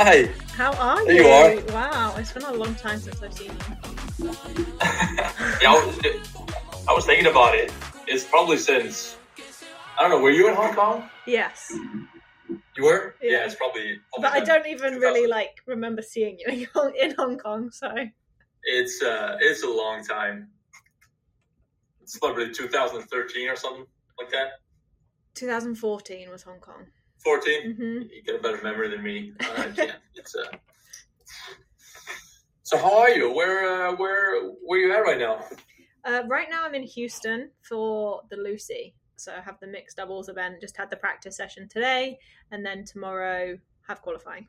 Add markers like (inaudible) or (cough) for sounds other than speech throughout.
Hi. How are There you? you are. Wow, it's been a long time since I've seen you. (laughs) yeah, I was, I was thinking about it. It's probably since I don't know. Were you in Hong Kong? Yes, You were. Yeah. it's probably. but I don't even really like remember seeing you in Hong, in Hong Kong. So It's uh, it's a long time. It's probably 2013 or something like that. 2014 was Hong Kong. 14. hmm You get a better memory than me. Uh, yeah, it's uh. So how are you? Where uh, where where you at right now? Uh, right now, I'm in Houston for the Luci. So I have the mixed doubles event. Just had the practice session today, and then tomorrow have qualifying.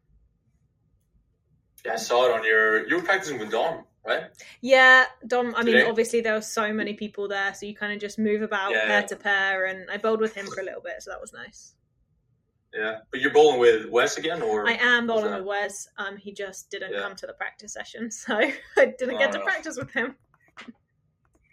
Yeah, I saw it on your. You were practicing with Dom, right? Yeah, Dom. I mean, Today? obviously there were so many people there, so you kind of just move about Yeah. pair to pair, and I bowled with him for a little bit, so that was nice. Yeah, but you're bowling with Wes again, or I am bowling with Wes. Um, he just didn't Yeah. come to the practice session, (laughs) so I didn't get to Oh. practice with him.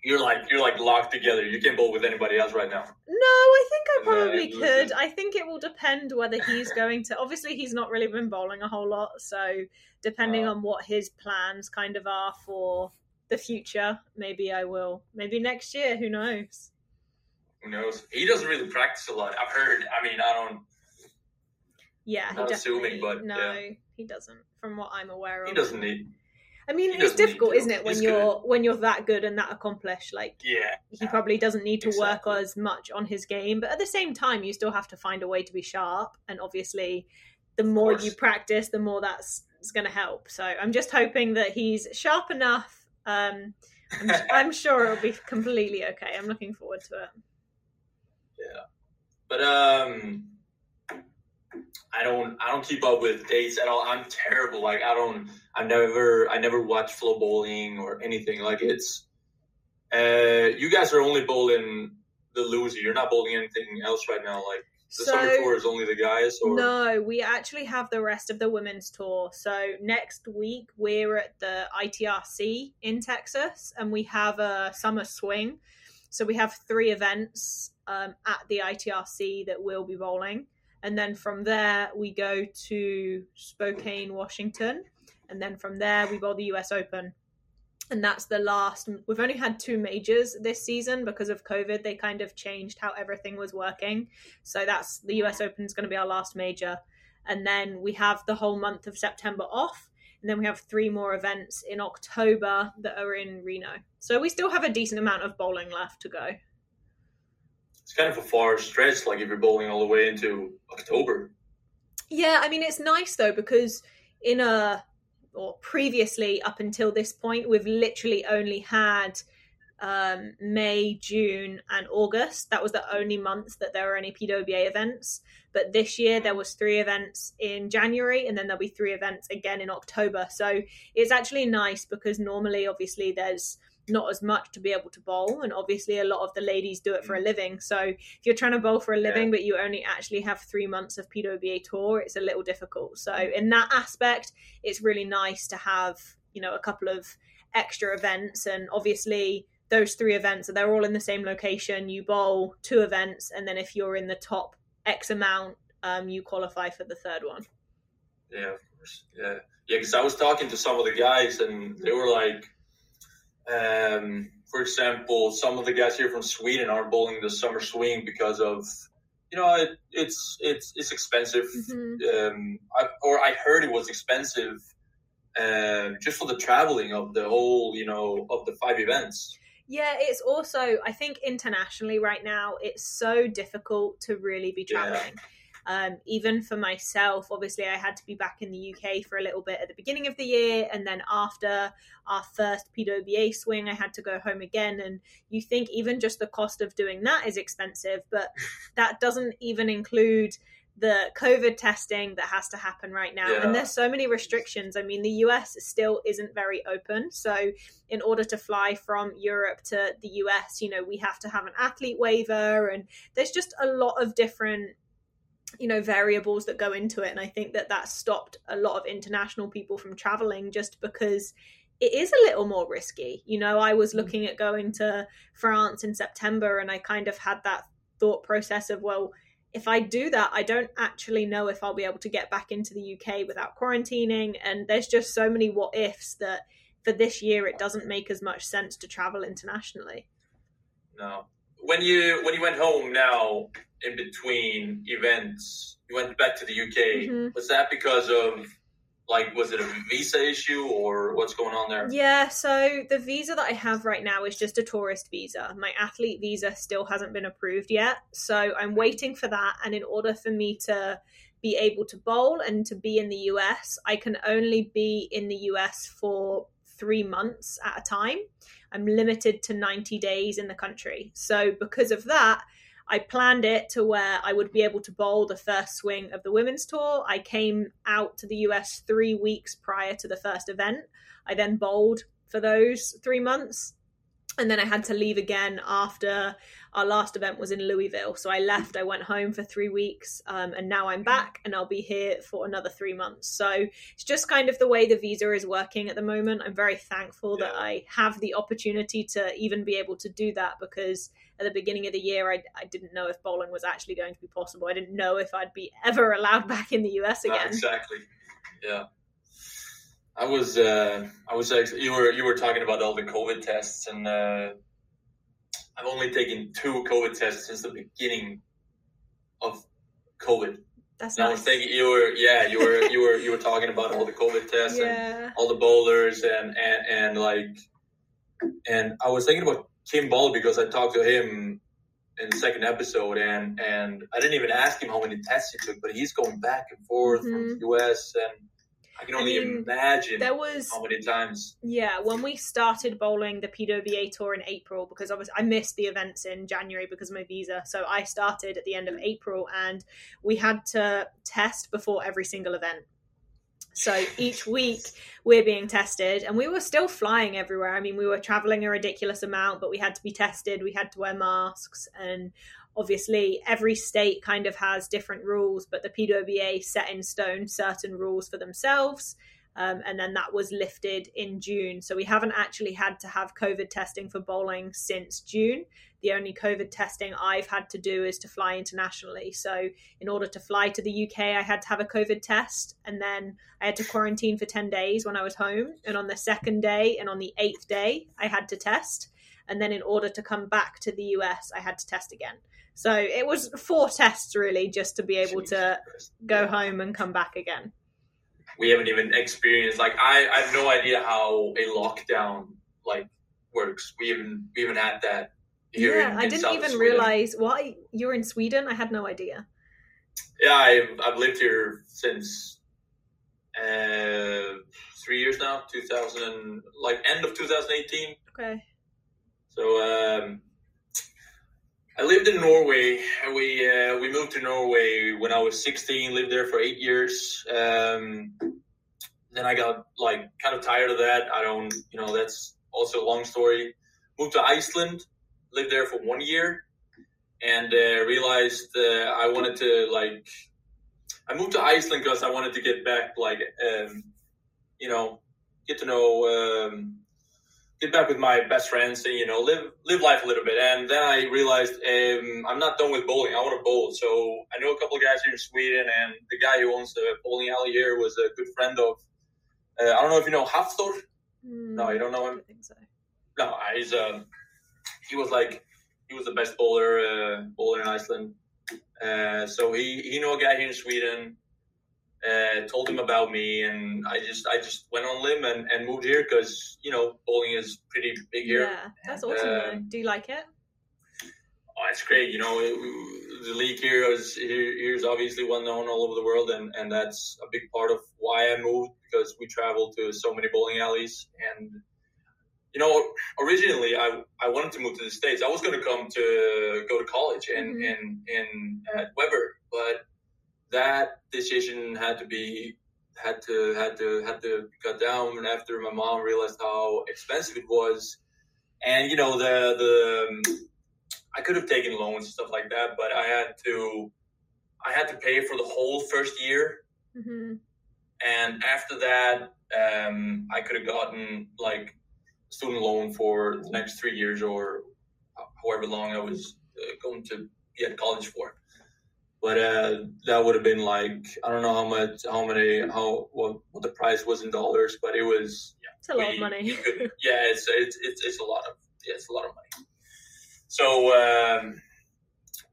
you're like you're like locked together. You can't bowl with anybody else right now. No, I think I probably was could. I think it will depend whether he's going to. Obviously, he's not really been bowling a whole lot, so depending Oh. on what his plans kind of are for the future, maybe I will. Maybe next year. Who knows? Who knows? He doesn't really practice a lot. I've heard. I mean, I don't. Yeah, he definitely. assuming, but, no, yeah. he doesn't. From what I'm aware of, He doesn't need. I mean, it's difficult, isn't it, when He's you're when you're that good and that accomplished? Like Yeah. he probably doesn't need to Exactly. work as much on his game, but at the same time, you still have to find a way to be sharp. And obviously, the more you practice, the more that's going to help. So I'm just hoping that he's sharp enough. Um, I'm, I'm (laughs) sure it'll be completely okay. I'm looking forward to it. Yeah, but um, I don't. I don't keep up with dates at all. I'm terrible. Like I don't. I never. I never watch FloBowling or anything. Like it's. Uh, you guys are only bowling the Luci. You're not bowling anything else right now. Like the summer tour is only the guys. Or No, we actually have the rest of the women's tour. So next week we're at the ITRC in Texas, and we have a summer swing. So we have three events um, at the ITRC that we'll be bowling, and then from there we go to Spokane, Washington, and then from there we bowl the US Open. And that's the last. We've only had two majors this season because of COVID. They kind of changed how everything was working. So that's the US Open is going to be our last major. And then we have the whole month of September off. And then we have three more events in October that are in Reno. So we still have a decent amount of bowling left to go. It's kind of a far stretch. Like if you're bowling all the way into October. Yeah, I mean, it's nice though because in a, or previously up until this point, we've literally only had um, May, June, and August. That was the only months that there were any PWBA events. But this year there was three events in January, and then there'll be three events again in October. So it's actually nice because normally, obviously, there's not as much to be able to bowl, and obviously a lot of the ladies do it for a living. So if you're trying to bowl for a living, but you only actually have three months of PWBA tour, it's a little difficult. So in that aspect, it's really nice to have you know a couple of extra events, and obviously those three events they're all in the same location. You bowl two events, and then if you're in the top X amount, um, you qualify for the third one. Yeah, of course. Yeah, yeah. Because I was talking to some of the guys, and they were like, um, for example, some of the guys here from Sweden are bowling the summer swing because of, you know, it, it's it's it's expensive. Mhm. Um, I, or I heard it was expensive, um, just for the traveling of the whole, you know, of the five events. Yeah, it's also I think internationally right now it's so difficult to really be Yeah. Um, even for myself, obviously, I had to be back in the UK for a little bit at the beginning of the year, and then after our first PWBA swing, I had to go home again. And you think even just the cost of doing that is expensive, but that doesn't even include the COVID testing that has to happen right now. Yeah. And there's so many restrictions. I mean, the US still isn't very open. So, in order to fly from Europe to the US, you know, we have to have an athlete waiver, and there's just a lot of different you know variables that go into it and i think that that stopped a lot of international people from traveling just because it is a little more risky you know i was mm. looking at going to france in september and i kind of had that thought process of well if I do that, I don't actually know if I'll be able to get back into the UK without quarantining. And there's just so many what ifs that for this year it doesn't make as much sense to travel internationally. No. When you when you went home now in between events, you went back to the UK. Mm-hmm. Was that because of like was it a visa issue or what's going on there? Yeah so the visa that i have right now is just a tourist visa. My athlete visa still hasn't been approved yet so i'm waiting for that. And in order for me to be able to bowl and to be in the us i can only be in the us for three months at a time. I'm limited to 90 days in the country. So because of that I planned it to where I would be able to bowl the first swing of the women's tour. I came out to the US three weeks prior to the first event. I then bowled for those three months. And then I had to leave again after our last event was in Louisville. So I left, I went home for three weeks, um, and now I'm back and I'll be here for another three months. So it's just kind of the way the visa is working at the moment. I'm very thankful yeah. that I have the opportunity to even be able to do that because at the beginning of the year, I, I didn't know if bowling was actually going to be possible. I didn't know if I'd be (laughs) ever allowed back in the US again. Not exactly. Yeah. I was, uh, I was you were, you were talking about all the COVID tests and, uh, I've only taken two COVID tests since the beginning of COVID. That's and nice. I was thinking you were, yeah, you were, you were, you were talking about all the COVID tests yeah. and all the bowlers and, and, and like, and I was thinking about Kim Ball because I talked to him in the second episode, and and I didn't even ask him how many tests he took, but he's going back and forth mm-hmm. from the US, and I can only I mean, imagine there was how many times. Yeah, when we started bowling the PWBA tour in April, because obviously I missed the events in January because of my visa, so I started at the end of April, and we had to test before every single event. So each week we're being tested, and we were still flying everywhere. I mean, we were traveling a ridiculous amount, but we had to be tested. We had to wear masks, and obviously every state kind of has different rules, but the PWBA set in stone certain rules for themselves. Um, and then that was lifted in June. So we haven't actually had to have COVID testing for bowling since June. The only COVID testing I've had to do is to fly internationally. So in order to fly to the UK, I had to have a COVID test, and then I had to quarantine for 10 days when I was home. And on the second day and on the eighth day, I had to test. And then in order to come back to the US, I had to test again. So it was four tests really just to be able to go home and come back again we haven't even experienced. Like I, I have no idea how a lockdown like works. We even we even had that here. Yeah, in, in I didn't South even realize why you're in Sweden. I had no idea. Yeah, I've I've lived here since uh, three years now. Two thousand, like end of two thousand eighteen. Okay. So um, I lived in Norway. We uh, we moved to Norway when I was 16. Lived there for eight years. Um, then I got like kind of tired of that. I don't, you know, that's also a long story. Moved to Iceland. Lived there for one year, and uh, realized uh, I wanted to like. I moved to Iceland because I wanted to get back, like, um, you know, get to know um, get back with my best friends and you know live live life a little bit. And then I realized um, I'm not done with bowling. I want to bowl. So I know a couple of guys here in Sweden, and the guy who owns the bowling alley here was a good friend of. Uh, I don't know if you know Hafthor. Mm, no, you don't know him. So. No, he's um, he was like he was the best bowler uh, bowler in Iceland. Uh, so he he knew a guy here in Sweden uh, told him about me, and I just I just went on limb and, and moved here because you know bowling is pretty big here. Yeah, that's awesome. Uh, Do you like it? Oh, it's great. You know, it, the league here is here, here is obviously well known all over the world, and and that's a big part of why I moved because we travel to so many bowling alleys and. You know, originally I, I wanted to move to the states. I was going to come to go to college in mm-hmm. in in at Webber, but that decision had to be had to had to had to cut down after my mom realized how expensive it was and you know the the i could have taken loans and stuff like that but i had to i had to pay for the whole first year mm-hmm. and after that um, i could have gotten like student loan for the next three years or however long i was uh, going to get college for. But uh, that would have been like I don't know how much, how many, how what, what the price was in dollars, but it was yeah, it's a lot of money. (laughs) yeah, it's, it's it's it's a lot of yeah, it's a lot of money. So um,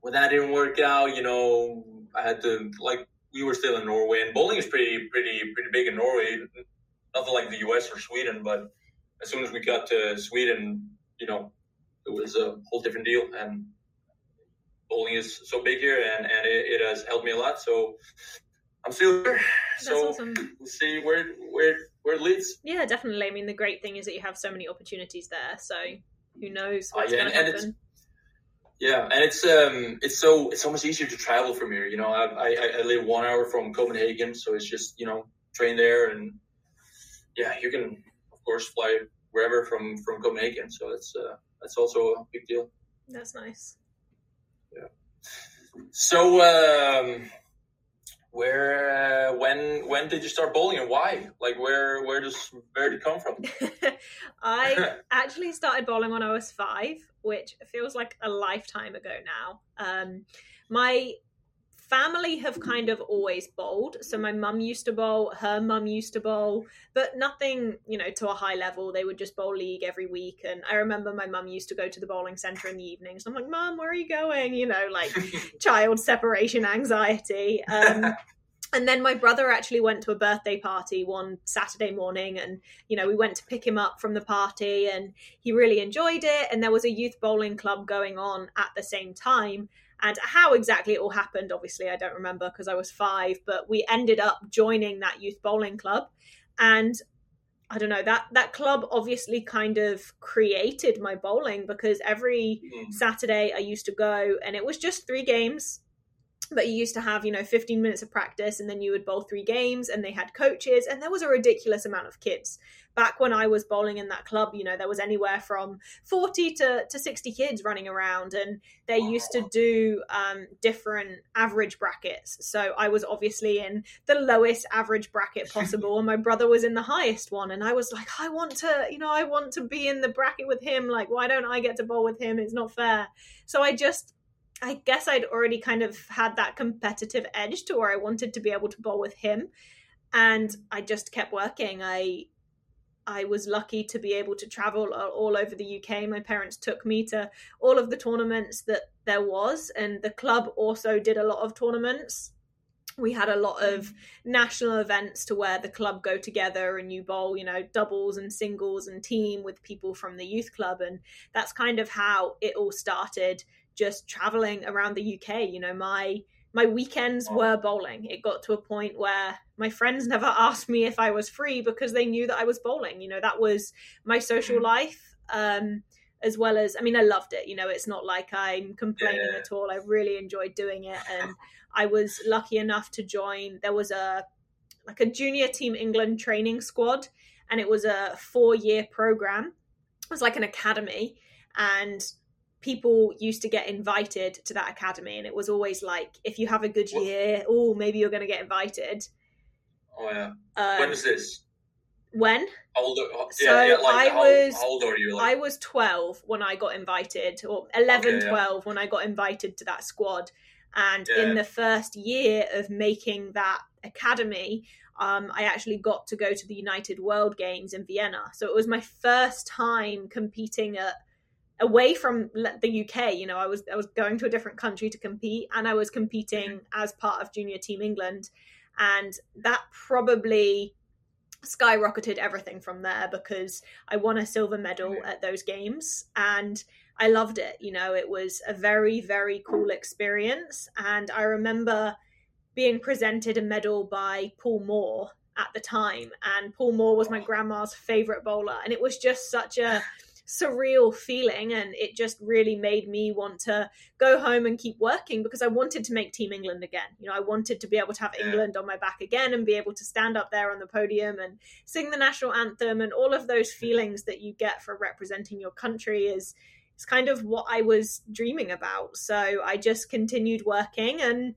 when that didn't work out, you know, I had to like we were still in Norway, and bowling is pretty pretty pretty big in Norway. Nothing like the U.S. or Sweden, but as soon as we got to Sweden, you know, it was a whole different deal, and bowling is so big here, and and it, it has helped me a lot. So I'm still here. That's so awesome. we'll see where where where it leads. Yeah, definitely. I mean, the great thing is that you have so many opportunities there. So who knows uh, what's uh, yeah, going to happen. Yeah, and it's um it's so it's so much easier to travel from here. You know, I, I I live one hour from Copenhagen, so it's just you know train there, and yeah, you can of course fly wherever from from Copenhagen. So it's uh that's also a big deal. That's nice. Yeah. So um, where uh, when when did you start bowling and why? Like where where does where did it come from? (laughs) I (laughs) actually started bowling when I was five, which feels like a lifetime ago now. Um, my family have kind of always bowled. So my mum used to bowl, her mum used to bowl, but nothing, you know, to a high level. They would just bowl league every week. And I remember my mum used to go to the bowling centre in the evenings. I'm like, Mum, where are you going? You know, like (laughs) child separation anxiety. Um, (laughs) and then my brother actually went to a birthday party one Saturday morning and you know we went to pick him up from the party and he really enjoyed it and there was a youth bowling club going on at the same time and how exactly it all happened obviously I don't remember because I was 5 but we ended up joining that youth bowling club and I don't know that that club obviously kind of created my bowling because every mm. Saturday I used to go and it was just 3 games but you used to have you know 15 minutes of practice and then you would bowl three games and they had coaches and there was a ridiculous amount of kids. Back when i was bowling in that club you know there was anywhere from 40 to, to 60 kids running around and they used to do um, different average brackets. So i was obviously in the lowest average bracket (laughs) possible and my brother was in the highest one and i was like i want to you know i want to be in the bracket with him like why don't i get to bowl with him? It's not fair. So i just I guess I'd already kind of had that competitive edge to where I wanted to be able to bowl with him. And I just kept working. I I was lucky to be able to travel all over the UK. My parents took me to all of the tournaments that there was, and the club also did a lot of tournaments. We had a lot of national events to where the club go together and you bowl, you know, doubles and singles and team with people from the youth club. And that's kind of how it all started just traveling around the UK. You know, my my weekends were bowling. It got to a point where my friends never (laughs) asked me if I was free because they knew that I was bowling. You know, that was my social mm. life. Um, as well as, I mean, I loved it. You know, it's not like I'm complaining yeah. at all. I really enjoyed doing it, and (laughs) I was lucky enough to join. There was a like a junior team England training squad, and it was a four year program. It was like an academy, and people used to get invited to that academy and it was always like if you have a good year oh maybe you're going to get invited. Oh yeah. Um, when was this? when? How old, yeah, so yeah, like, i how, was how old are you like? i was 12 when i got invited or 11 okay, 12 yeah. when i got invited to that squad. And in the first year of making that academy um, I actually got to go to the United World Games in Vienna. So it was my first time competing at away from the UK. You know, I was I was going to a different country to compete, and I was competing as part of Junior Team England, and that probably skyrocketed everything from there because I won a silver medal at those games and I loved it. You know, it was a very very cool experience, and I remember being presented a medal by Paul Moor at the time and Paul Moor was my oh. grandma's favorite bowler and it was just such a (laughs) surreal feeling and it just really made me want to go home and keep working because I wanted to make Team England again. You know, I wanted to be able to have England on my back again and be able to stand up there on the podium and sing the national anthem and all of those feelings that you get for representing your country is it's kind of what I was dreaming about. So I just continued working and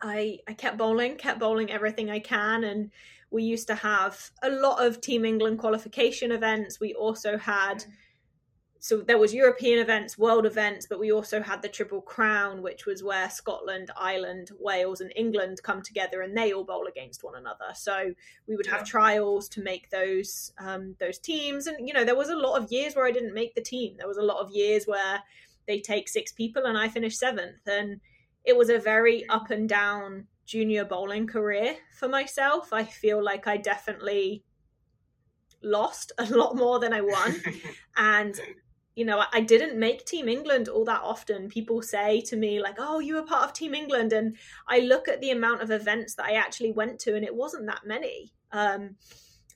I I kept bowling, kept bowling everything I can and we used to have a lot of Team England qualification events. We also had so there was European events, world events, but we also had the Triple Crown, which was where Scotland, Ireland, Wales, and England come together, and they all bowl against one another. So we would have yeah. trials to make those um, those teams, and you know there was a lot of years where I didn't make the team. There was a lot of years where they take six people and I finished seventh, and it was a very up and down junior bowling career for myself. I feel like I definitely lost a (laughs) lot more than I won. (laughs) and you know, I didn't make Team England all that often. People say to me, like, oh, you were part of Team England. And I look at the amount of events that I actually went to, and it wasn't that many. Um,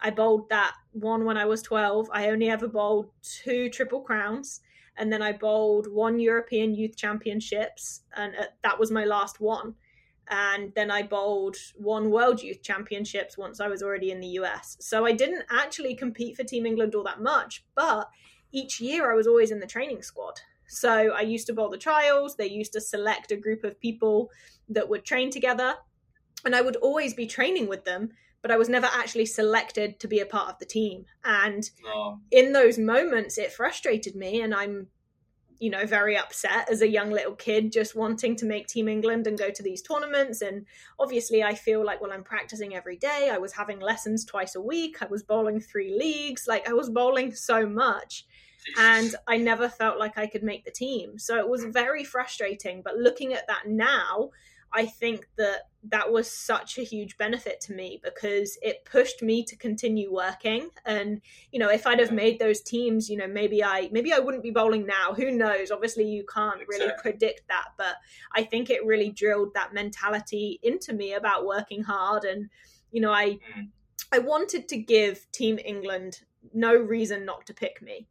I bowled that one when I was 12. I only ever bowled two Triple Crowns. And then I bowled one European Youth Championships, and uh, that was my last one. And then I bowled one World Youth Championships once I was already in the US. So I didn't actually compete for Team England all that much, but each year I was always in the training squad. So I used to bowl the trials. They used to select a group of people that would train together. And I would always be training with them, but I was never actually selected to be a part of the team. And oh. in those moments, it frustrated me. And I'm, you know, very upset as a young little kid just wanting to make Team England and go to these tournaments. And obviously, I feel like, well, I'm practicing every day. I was having lessons twice a week. I was bowling three leagues. Like, I was bowling so much and I never felt like I could make the team. So it was very frustrating. But looking at that now, I think that that was such a huge benefit to me because it pushed me to continue working. And you know, if I'd have made those teams, you know, maybe I maybe I wouldn't be bowling now. Who knows? Obviously, you can't really predict that, but I think it really drilled that mentality into me about working hard. And you know, I mm. I wanted to give Team England no reason not to pick me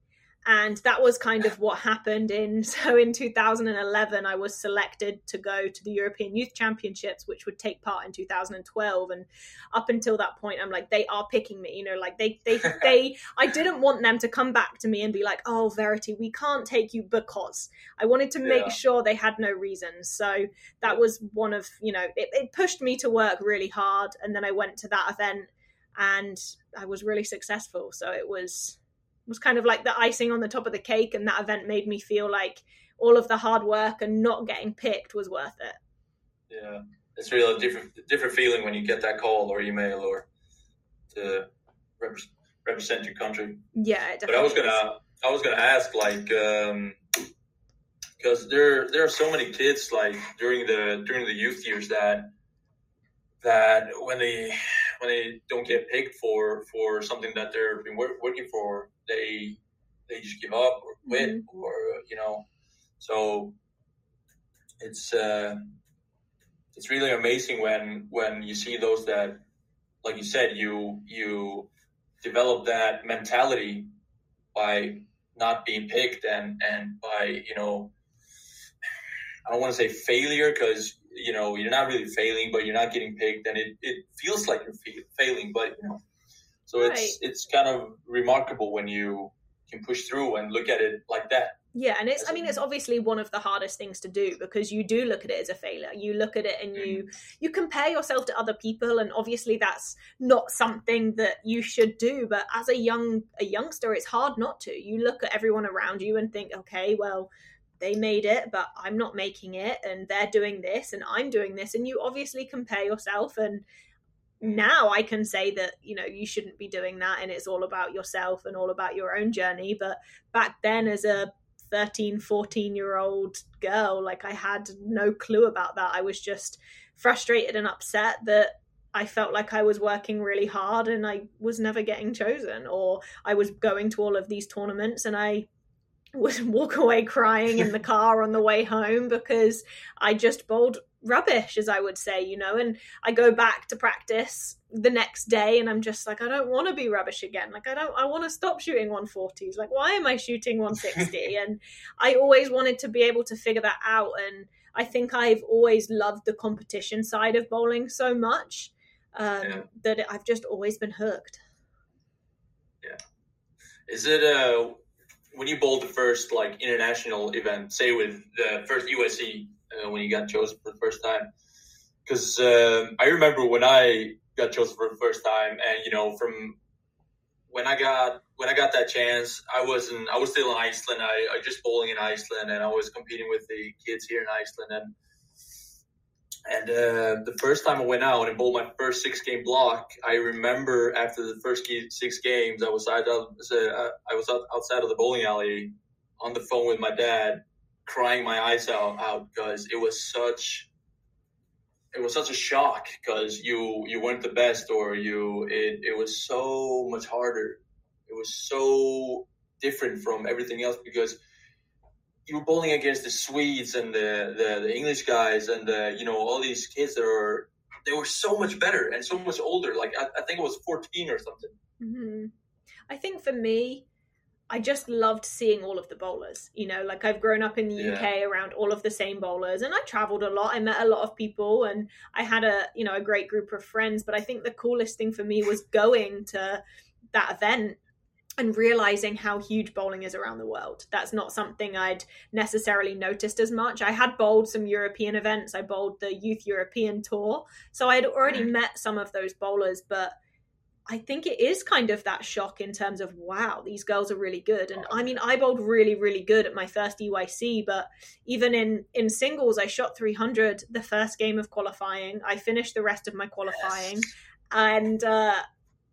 and that was kind of what happened in (laughs) so in 2011 i was selected to go to the european youth championships which would take part in 2012 and up until that point i'm like they are picking me you know like they they (laughs) they i didn't want them to come back to me and be like oh verity we can't take you because. I wanted to make yeah. sure they had no reason. So that was one of you know it, it pushed me to work really hard. And then i went to that event and i was really successful. So it was was kind of like the icing on the top of the cake and that event made me feel like all of the hard work and not getting picked was worth it. Yeah. It's really a different different feeling when you get that call or email or to represent, represent your country. Yeah but i was gonna i was gonna ask like um because there there are so many kids like during the during the youth years that that when they when they don't get picked for for something that they've been work, working for they they just give up or quit mm-hmm. or you know so it's uh it's really amazing when when you see those that like you said you you develop that mentality by not being picked and and by you know i don't want to say failure because you know you're not really failing but you're not getting picked and it, it feels like you're failing but you know so right. it's it's kind of remarkable when you can push through and look at it like that. Yeah, and it's I mean it's obviously one of the hardest things to do because you do look at it as a failure. You look at it and you mm. you compare yourself to other people and obviously that's not something that you should do, but as a young a youngster it's hard not to. You look at everyone around you and think, "Okay, well, they made it, but I'm not making it and they're doing this and I'm doing this." And you obviously compare yourself and now I can say that you know you shouldn't be doing that and it's all about yourself and all about your own journey but back then as a 13 14 year old girl like I had no clue about that I was just frustrated and upset that I felt like I was working really hard and I was never getting chosen or I was going to all of these tournaments and I would walk away crying in the (laughs) car on the way home because I just bowled rubbish, as I would say, you know. And I go back to practice the next day and I'm just like, I don't want to be rubbish again. Like, I don't, I want to stop shooting 140s. Like, why am I shooting 160? (laughs) and I always wanted to be able to figure that out. And I think I've always loved the competition side of bowling so much um, yeah. that I've just always been hooked. Yeah. Is it, uh, when you bowled the first like international event, say with the first USC uh, when you got chosen for the first time. Because um, I remember when I got chosen for the first time, and you know, from when I got when I got that chance, I wasn't. I was still in Iceland. I, I just bowling in Iceland, and I was competing with the kids here in Iceland. And and uh, the first time I went out and bowled my first six game block, I remember after the first six games, I was out, I was outside of the bowling alley on the phone with my dad, crying my eyes out out because it was such it was such a shock because you you weren't the best or you it, it was so much harder. It was so different from everything else because you were bowling against the Swedes and the, the, the English guys and the, you know all these kids that are they were so much better and so much older like I, I think it was 14 or something mm-hmm. I think for me I just loved seeing all of the bowlers. You know, like I've grown up in the yeah. UK around all of the same bowlers and I traveled a lot. I met a lot of people and I had a, you know, a great group of friends, but I think the coolest thing for me was going to that event and realizing how huge bowling is around the world. That's not something I'd necessarily noticed as much. I had bowled some European events. I bowled the Youth European Tour. So I had already mm. met some of those bowlers, but I think it is kind of that shock in terms of wow, these girls are really good. And I mean, I bowled really, really good at my first EYC, but even in in singles, I shot 300 the first game of qualifying. I finished the rest of my qualifying, yes. and uh,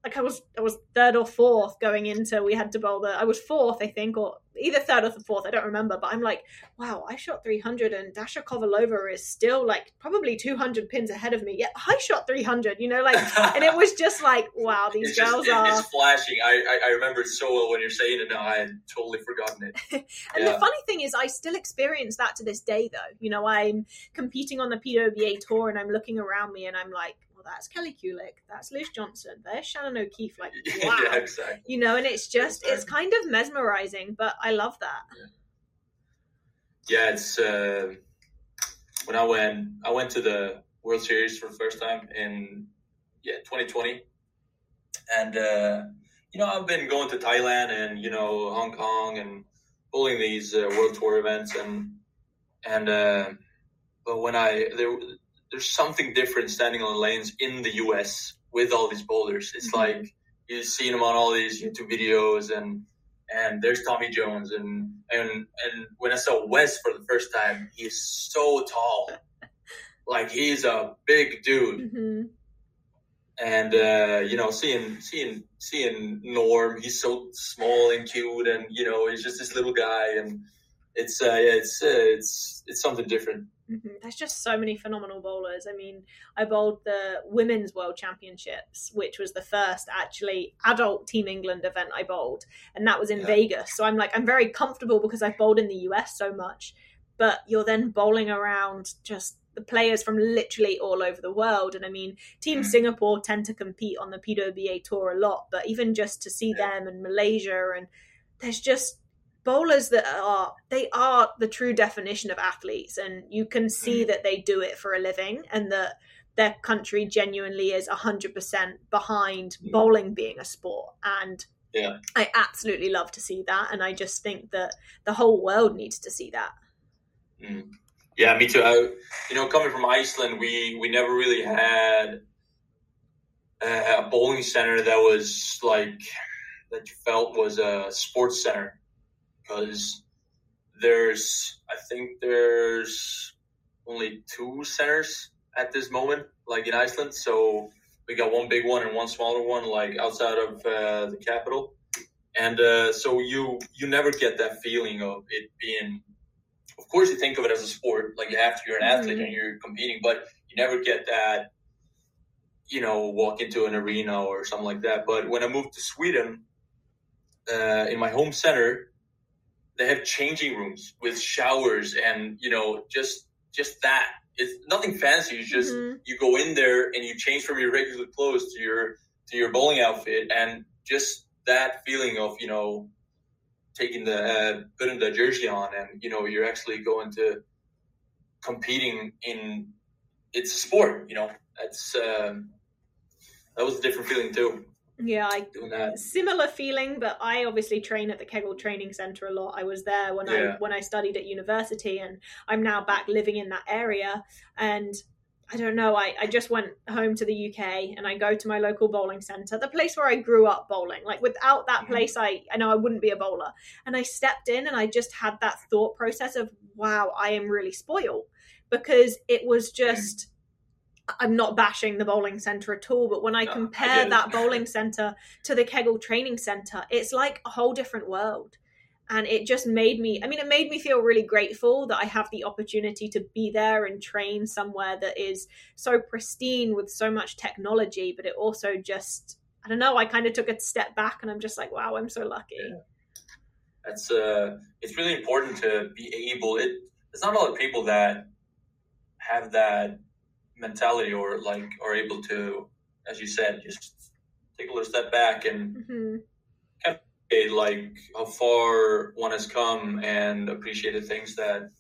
like I was I was third or fourth going into we had to bowl the I was fourth I think or either third or fourth I don't remember but I'm like wow I shot 300 and Dasha Kovalova is still like probably 200 pins ahead of me yet I shot 300 you know like (laughs) and it was just like wow these it's girls just, are it's flashing I, I, I remember it so well when you're saying it now I had totally forgotten it (laughs) and yeah. the funny thing is I still experience that to this day though you know I'm competing on the PWBA tour and I'm looking around me and I'm like that's Kelly Kulick, that's Liz Johnson, there's Shannon O'Keefe. Like, (laughs) wow, yeah, exactly. you know, and it's just exactly. it's kind of mesmerizing, but I love that. Yeah, yeah it's uh, when I went, I went to the World Series for the first time in yeah 2020, and uh, you know I've been going to Thailand and you know Hong Kong and pulling these uh, World Tour events and and uh, but when I there there's something different standing on the lanes in the US with all these boulders. It's mm-hmm. like you've seen them on all these YouTube videos and and there's Tommy Jones and and and when I saw Wes for the first time, he's so tall. (laughs) like he's a big dude. Mm-hmm. And uh, you know, seeing seeing seeing Norm, he's so small and cute, and you know, he's just this little guy, and it's uh, yeah, it's uh, it's it's something different. Mm-hmm. There's just so many phenomenal bowlers. I mean, I bowled the Women's World Championships, which was the first actually adult Team England event I bowled, and that was in yeah. Vegas. So I'm like, I'm very comfortable because I've bowled in the US so much. But you're then bowling around just the players from literally all over the world. And I mean, Team mm. Singapore tend to compete on the PWBA tour a lot, but even just to see yeah. them and Malaysia, and there's just bowlers that are they are the true definition of athletes and you can see mm. that they do it for a living and that their country genuinely is 100% behind bowling being a sport. And yeah. I absolutely love to see that and i just think that the whole world needs to see that. Mm. yeah me too. I, you know coming from iceland we we never really had a, a bowling center that was like that you felt was a sports center because there's I think there's only two centers at this moment, like in Iceland. So we got one big one and one smaller one, like outside of uh, the capital. And uh, so you you never get that feeling of it being. Of course, you think of it as a sport, like you have to. You're an athlete mm-hmm. and you're competing, but you never get that. You know, walk into an arena or something like that. But when I moved to Sweden, uh, in my home center, they have changing rooms with showers and you know just just that. It's nothing fancy. It's just mm-hmm. you go in there and you change from your regular clothes to your to your bowling outfit and just that feeling of you know taking the uh, putting the jersey on and you know you're actually going to competing in it's a sport you know. That's um, that was a different feeling too yeah, I similar feeling, but I obviously train at the Kegel Training Center a lot. I was there when yeah. I when I studied at university, and I'm now back living in that area. And I don't know. I, I just went home to the UK and I go to my local bowling center, the place where I grew up bowling. Like without that Mm-hmm. place, I, I know I wouldn't be a bowler. And I stepped in and I just had that thought process of, wow, I am really spoiled because it was just, I'm not bashing the bowling center at all, but when I No, compare it. that bowling center to the Kegel training center, it's like a whole different world. And it just made me, I mean, it made me feel really grateful that I have the opportunity to be there and train somewhere that is so pristine with so much technology. But it also just, I don't know, I kind of took a step back and I'm just like, wow, I'm so lucky. Yeah. That's uh, it's really important to be able. It there's not a lot of people that have that mentality or like are able to, as you said, just take a little step back and hmm appreciate, like how far one has come and appreciate the things that,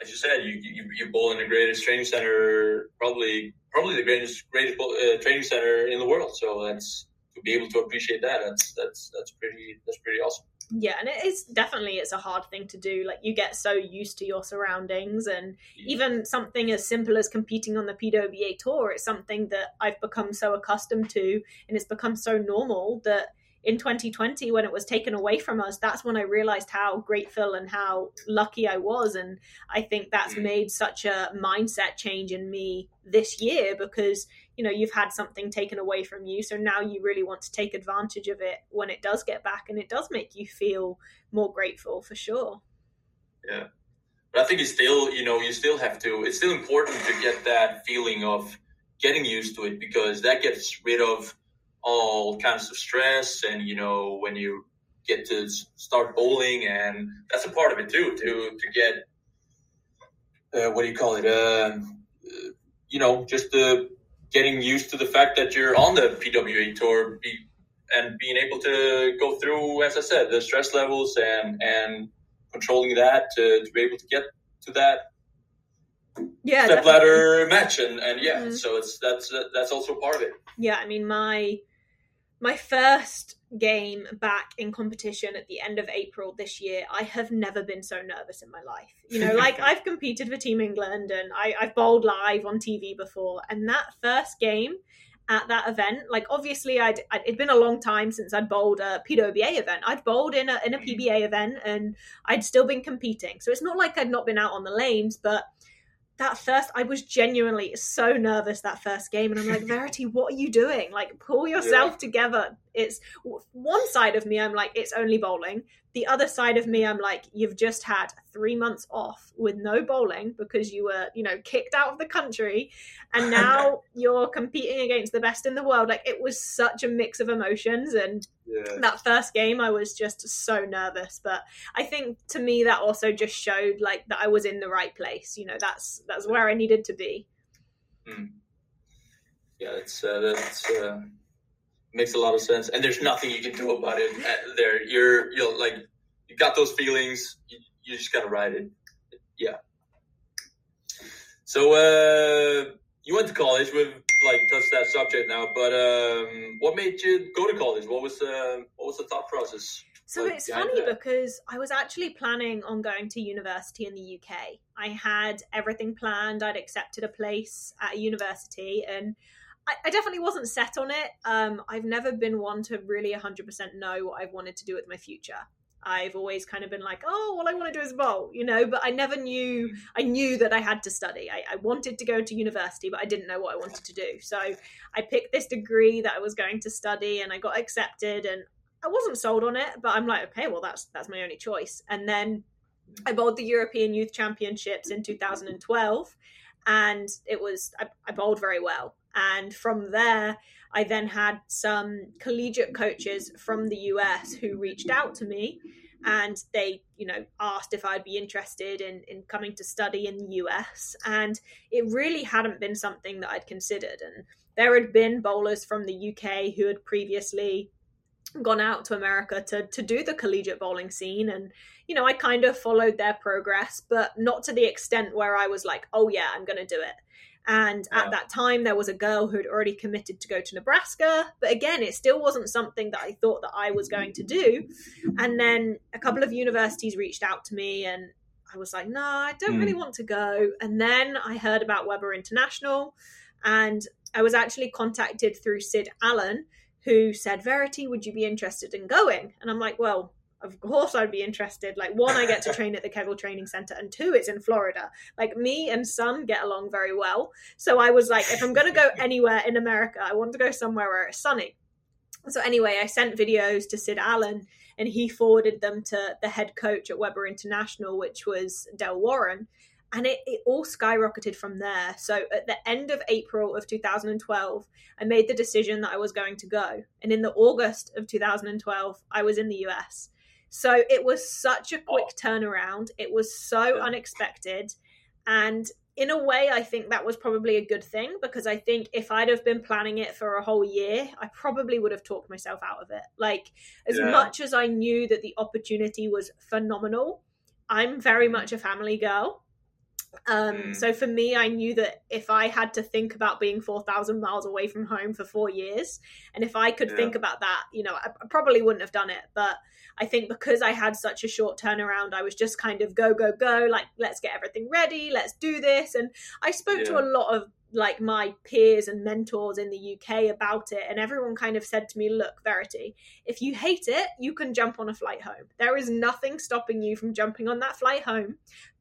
as you said, you you, you bowl in the greatest training center, probably probably the greatest greatest uh, training center in the world. So that's to be able to appreciate that. That's that's that's pretty that's pretty awesome. Yeah, and it is definitely it's a hard thing to do. Like you get so used to your surroundings, and even something as simple as competing on the PWA tour, it's something that I've become so accustomed to, and it's become so normal that in 2020 when it was taken away from us that's when i realized how grateful and how lucky i was and i think that's Mm. made such a mindset change in me this year because you know you've had something taken away from you so now you really want to take advantage of it when it does get back and it does make you feel more grateful for sure Yeah. But I think it's still, you know, you still have to. It's still important to get that feeling of getting used to it because that gets rid of all kinds of stress. And you know, when you get to start bowling, and that's a part of it too. To to get uh, what do you call it? Uh, uh, you know, just uh, getting used to the fact that you're on the PWA tour. Be, and being able to go through, as I said, the stress levels and and controlling that to, to be able to get to that yeah step definitely. ladder match and, and yeah Mhm. so it's that's that's also part of it yeah i mean my my first game back in competition at the end of april this year i have never been so nervous in my life. You know like (laughs) i've competed for team england and I, i've bowled live on tv before and that first game at that event like obviously I'd, I'd it'd been a long time since i'd bowled a pwba event. I'd bowled in a, in a Mhm. pba event and i'd still been competing. So it's not like i'd not been out on the lanes but that first i was genuinely so nervous that first game and i'm like verity what are you doing? Like pull yourself together. It's one side of me i'm like it's only bowling the other side of me i'm like you've just had three months off with no bowling because you were you know kicked out of the country. And (laughs) now you're competing against the best in the world. Like it was such a mix of emotions. And yeah that first game i was just so nervous. But i think to me that also just showed like that i was in the right place. You know that's that's where i needed to be. Yeah it's uh, that's uh, makes a lot of sense and there's nothing you can do about it there you're you're like you got those feelings you, you just gotta ride it yeah so uh you went to college we've like touched that subject now but um what made you go to college what was uh what was the thought process So Like, it's funny that. because I was actually planning on going to university in the UK. I had everything planned. I'd accepted a place at a university, and I, I definitely wasn't set on it. Um, I've never been one to really 100% know what I've wanted to do with my future. I've always kind of been like, oh, all I want to do is bowl, you know, but I never knew, I knew that I had to study. I, I wanted to go to university, but I didn't know what I wanted to do. So I picked this degree that I was going to study and I got accepted and I wasn't sold on it, but I'm like, okay, well that's that's my only choice. And then I bowled the European Youth Championships in 2012, and it was I, I bowled very well. And from there, I then had some collegiate coaches from the US who reached out to me, and they, you know, asked if I'd be interested in in coming to study in the US. And it really hadn't been something that I'd considered. And there had been bowlers from the UK who had previously gone out to America to to do the collegiate bowling scene and you know I kind of followed their progress but not to the extent where I was like oh yeah I'm going to do it and Yeah. at that time there was a girl who had already committed to go to Nebraska but again it still wasn't something that I thought that I was going to do and then a couple of universities reached out to me and I was like, no, I don't mm. really want to go. And then I heard about Webber International, and I was actually contacted through Sid Allen, who said, Verity, would you be interested in going? And I'm like, well, of course I'd be interested. Like one, I get to train at the Kegel Training Center, and two, it's in Florida. Like me and Sun get along very well. So I was like, if I'm gonna go anywhere in America, I want to go somewhere where it's sunny. So anyway, I sent videos to Sid Allen and he forwarded them to the head coach at Webber International, which was Del Warren. And it, it all skyrocketed from there. So at the end of April of 2012, I made the decision that I was going to go. And in the August of 2012, I was in the US. So it was such a oh. quick turnaround. It was so unexpected. And in a way, I think that was probably a good thing because I think if I'd have been planning it for a whole year, I probably would have talked myself out of it. Like, as yeah. much as I knew that the opportunity was phenomenal, I'm very much a family girl. Um, mm. So for me, I knew that if I had to think about being 4,000 miles away from home for four years, and if I could yeah. think about that, you know, I probably wouldn't have done it. But I think because I had such a short turnaround, I was just kind of go, go, go, like, let's get everything ready, let's do this. And I spoke yeah. to a lot of like my peers and mentors in the UK about it, and everyone kind of said to me, Look, Verity, if you hate it, you can jump on a flight home. There is nothing stopping you from jumping on that flight home.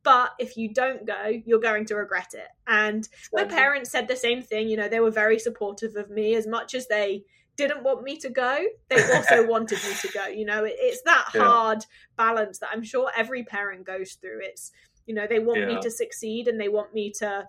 But if you don't go, you're going to regret it. And my parents said the same thing. You know, they were very supportive of me as much as they didn't want me to go, they (laughs) also wanted me to go. You know, it, it's that yeah. hard balance that I'm sure every parent goes through. It's, you know, they want yeah. me to succeed and they want me to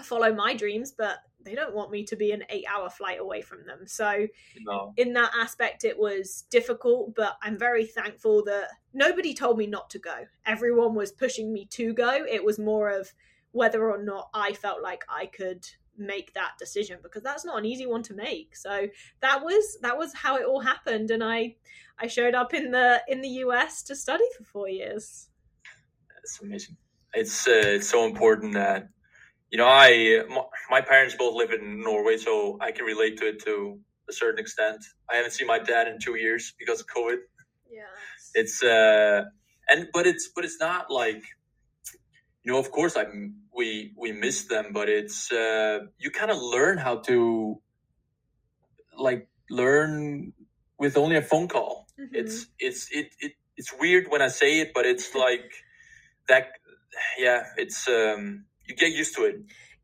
follow my dreams, but they don't want me to be an eight hour flight away from them. So, no. in that aspect, it was difficult, but I'm very thankful that nobody told me not to go. Everyone was pushing me to go. It was more of whether or not I felt like I could make that decision because that's not an easy one to make so that was that was how it all happened and i i showed up in the in the us to study for four years that's amazing it's uh, it's so important that you know i my parents both live in norway so i can relate to it to a certain extent i haven't seen my dad in two years because of covid yeah it's uh and but it's but it's not like you know, of course, I we we miss them, but it's uh, you kind of learn how to like learn with only a phone call. Mm-hmm. It's it's it, it it's weird when I say it, but it's (laughs) like that. Yeah, it's um, you get used to it.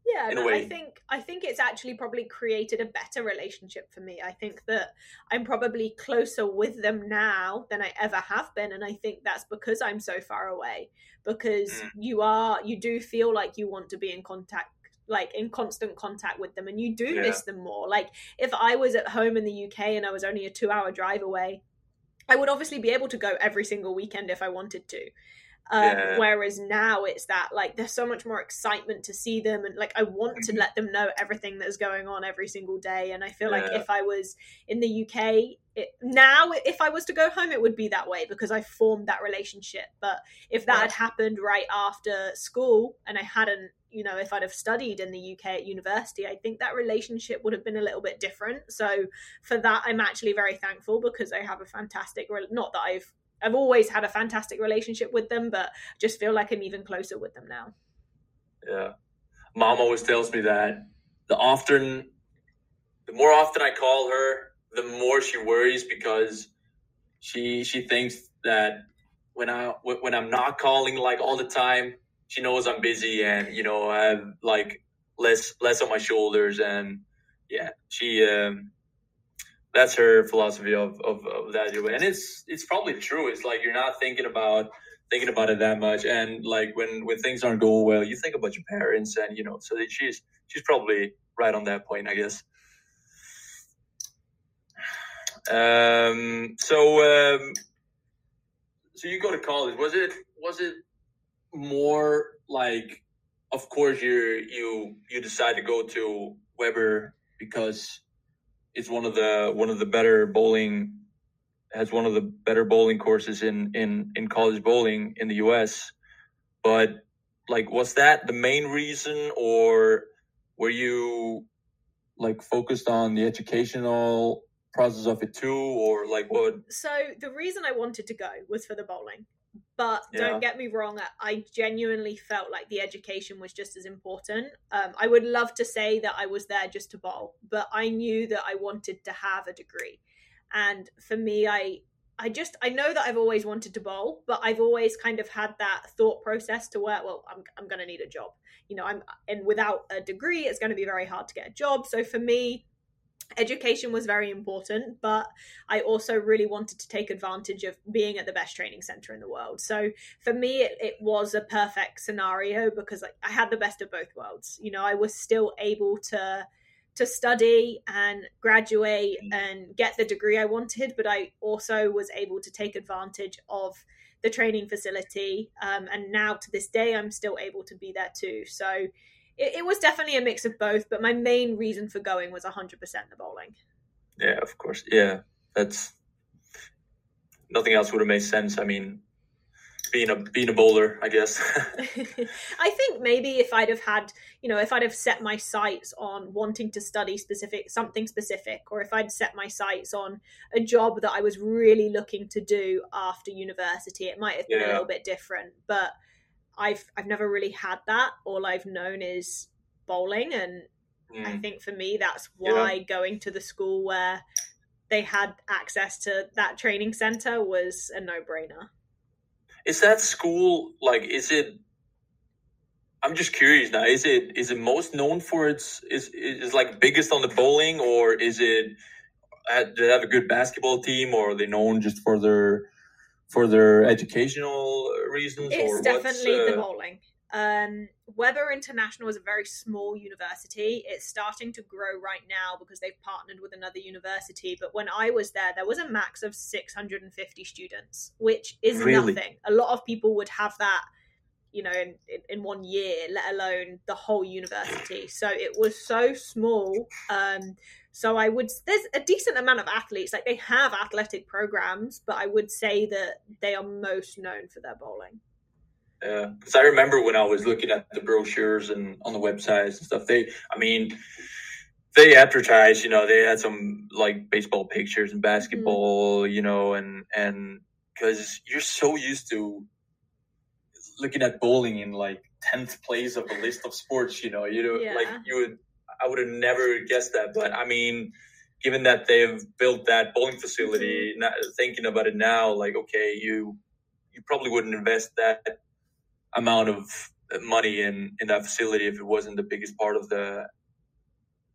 Yeah, in a way. I think I think it's actually probably created a better relationship for me. I think that I'm probably closer with them now than I ever have been, and I think that's because I'm so far away. Because mm. you are, you do feel like you want to be in contact like in constant contact with them and you do yeah. miss them more like if i was at home in the uk and i was only a two hour drive away i would obviously be able to go every single weekend if i wanted to um, yeah. Whereas now it's that like there's so much more excitement to see them and like I want to mm-hmm. let them know everything that's going on every single day. And I feel yeah. like if I was in the UK it, now, if I was to go home, it would be that way because I formed that relationship. But if that had happened right after school and I hadn't you know, if I'd have studied in the UK at university, I think that relationship would have been a little bit different. So for that, I'm actually very thankful because I have a fantastic, not that I've I've always had a fantastic relationship with them, but just feel like I'm even closer with them now. Yeah. Mom always tells me that the often, the more often I call her, the more she worries because she she thinks that when I when I'm not calling like all the time, she knows I'm busy and you know I have like less less on my shoulders and yeah, she um, that's her philosophy of, of, of that and it's it's probably true. It's like you're not thinking about thinking about it that much. And like when when things aren't going well you think about your parents and you know so she's she's probably right on that point i guess. Um so um so you go to college. Was it was it more like of course you you you decide to go to webber because it's one of the one of the better bowling has one of the better bowling courses in in in college bowling in the US. But like was that the main reason or were you like focused on the educational process of it too or like what so the reason i wanted to go was for the bowling but yeah. don't get me wrong i genuinely felt like the education was just as important. Um, i would love to say that i was there just to bowl but i knew that i wanted to have a degree. And for me i i just i know that i've always wanted to bowl but i've always kind of had that thought process to where well i'm, I'm going to need a job. You know i'm and without a degree it's going to be very hard to get a job. So for me education was very important but i also really wanted to take advantage of being at the best training center in the world. So for me it, it was a perfect scenario because I, I had the best of both worlds. You know i was still able to to study and graduate mm. and get the degree i wanted but i also was able to take advantage of the training facility um, and now to this day i'm still able to be there too. So it, it was definitely a mix of both, but my main reason for going was 100% the bowling. Yeah, of course. Yeah, that's nothing else would have made sense. I mean, being a being a bowler, I guess. (laughs) I think maybe if I'd have had, you know, if I'd have set my sights on wanting to study specific something specific, or if I'd set my sights on a job that I was really looking to do after university, it might have been yeah. a little bit different. But I've I've never really had that. All I've known is bowling, and mm. I think for me that's why yeah. going to the school where they had access to that training center was a no brainer. Is that school like? Is it? I'm just curious now. Is it is it most known for its is is like biggest on the bowling, or is it? Uh, do they have a good basketball team, or are they known just for their for their educational reasons? It's definitely uh... the bowling. Um, Webber International is a very small university. It's starting to grow right now because they've partnered with another university. But when I was there, there was a max of 650 students, which is really? nothing. A lot of people would have that, you know, in, in one year, let alone the whole university. So it was so small. Um, so I would there's a decent amount of athletes. Like they have athletic programs, but I would say that they are most known for their bowling. Yeah, because I remember when I was looking at the brochures and on the websites and stuff. They, I mean, they advertised. You know, they had some like baseball pictures and basketball. Mm-hmm. You know, and and because you're so used to looking at bowling in like tenth place of a list of sports. You know, you know, yeah. like you would I would have never guessed that. But I mean, given that they've built that bowling facility, not, thinking about it now, like okay, you you probably wouldn't invest that amount of money in in that facility if it wasn't the biggest part of the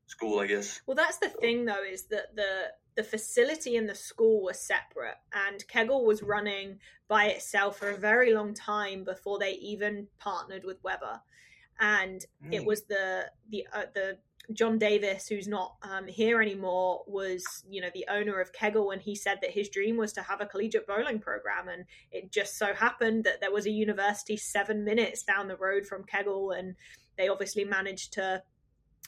school, I guess. Well, that's the thing though, is that the the facility and the school were separate, and Kegel was running by itself for a very long time before they even partnered with Webber. and mm. it was the the uh, the John Davis, who's not um, here anymore, was you know the owner of Kegel, and he said that his dream was to have a collegiate bowling program, and it just so happened that there was a university seven minutes down the road from Kegel, and they obviously managed to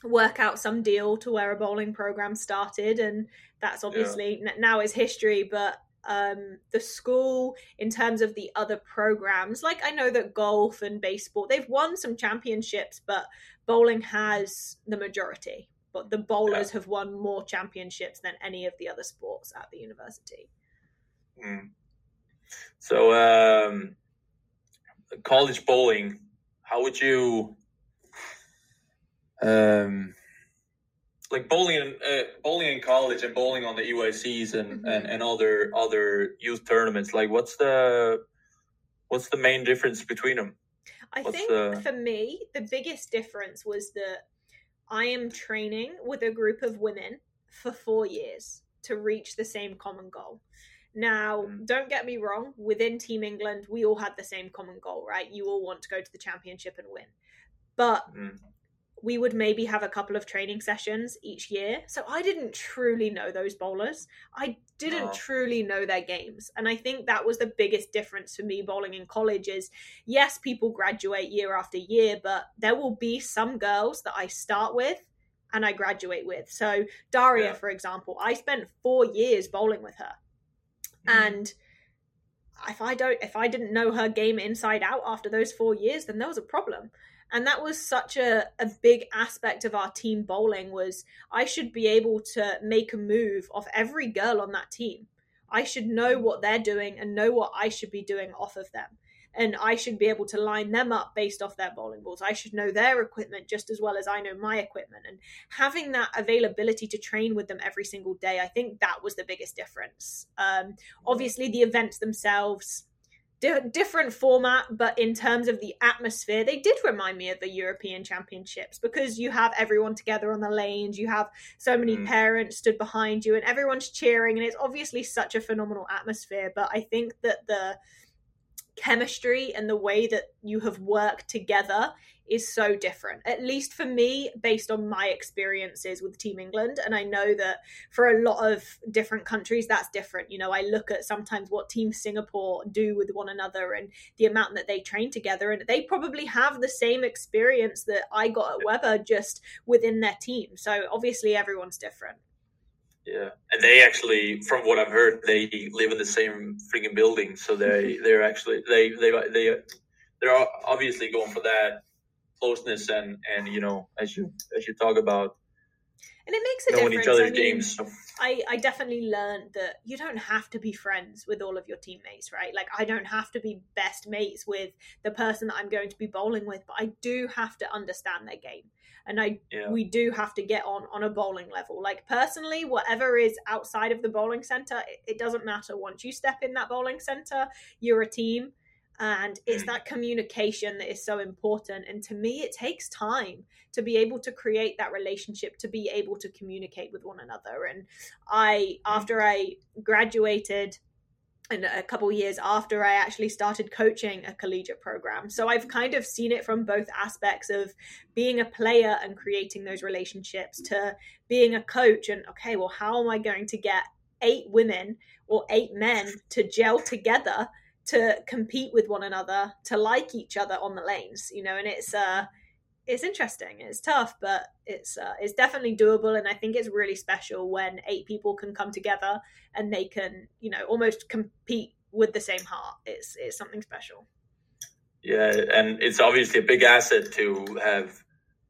work out some deal to where a bowling program started, and that's obviously yeah. now is history. But um, the school in terms of the other programs. Like I know that golf and baseball, they've won some championships, but bowling has the majority. But the bowlers yeah. have won more championships than any of the other sports at the university. Mm. So, um, college bowling, how would you um, like bowling in uh, bowling in college and bowling on the EYCs and, mm-hmm. and and other other youth tournaments. Like, what's the what's the main difference between them? I what's think the... for me, the biggest difference was that I am training with a group of women for four years to reach the same common goal. Now, mm. don't get me wrong, within Team England, we all had the same common goal, right? You all want to go to the championship and win. But mm we would maybe have a couple of training sessions each year. So I didn't truly know those bowlers. I didn't oh. truly know their games. And I think that was the biggest difference for me bowling in college is yes, people graduate year after year, but there will be some girls that I start with and I graduate with. So Daria, yeah. for example, I spent four years bowling with her. Mm. And if I don't if I didn't know her game inside out after those four years, then there was a problem and that was such a, a big aspect of our team bowling was i should be able to make a move off every girl on that team i should know what they're doing and know what i should be doing off of them and I should be able to line them up based off their bowling balls. I should know their equipment just as well as I know my equipment. And having that availability to train with them every single day, I think that was the biggest difference. Um, obviously, the events themselves different format, but in terms of the atmosphere, they did remind me of the European Championships because you have everyone together on the lanes, you have so many mm. parents stood behind you, and everyone's cheering, and it's obviously such a phenomenal atmosphere. But I think that the chemistry and the way that you have worked together is so different, at least for me, based on my experiences with Team England. And I know that for a lot of different countries, that's different. You know, I look at sometimes what Team Singapore do with one another and the amount that they train together, and they probably have the same experience that I got at Webber just within their team. So obviously, everyone's different. Yeah, and they actually, from what I've heard, they live in the same freaking building. So they they're actually they they they they're obviously going for that closeness and and you know as you as you talk about and it makes a knowing difference. each other's I mean, games. So. I, I definitely learned that you don't have to be friends with all of your teammates, right? Like I don't have to be best mates with the person that I'm going to be bowling with, but I do have to understand their game and I yeah. we do have to get on on a bowling level. Like personally, whatever is outside of the bowling center, it, it doesn't matter. Once you step in that bowling center, you're a team, and it's that communication that is so important. And to me, it takes time to be able to create that relationship, to be able to communicate with one another. And I, after I graduated and a couple years after I actually started coaching a collegiate program. So I've kind of seen it from both aspects of being a player and creating those relationships to being a coach and okay, well, how am I going to get eight women or eight men to gel together to compete with one another, to like each other on the lanes, you know, and it's uh it's interesting. It's tough, but it's uh, it's definitely doable, and I think it's really special when eight people can come together and they can, you know, almost compete with the same heart. It's it's something special. Yeah, and it's obviously a big asset to have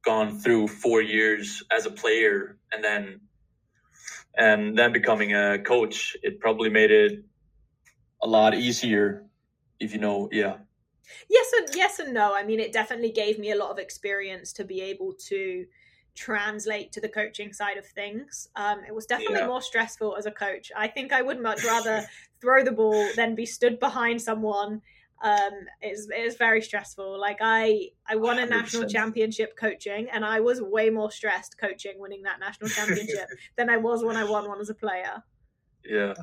gone through four years as a player and then and then becoming a coach. It probably made it a lot easier if you know, yeah, yes and yes and no. I mean it definitely gave me a lot of experience to be able to translate to the coaching side of things. Um, it was definitely yeah. more stressful as a coach. I think i would much (laughs) rather throw the ball than be stood behind someone. Um, it's, it's very stressful. Like i i won a 100%. national championship coaching and i was way more stressed coaching winning that national (laughs) championship than i was when i won one as a player. Yeah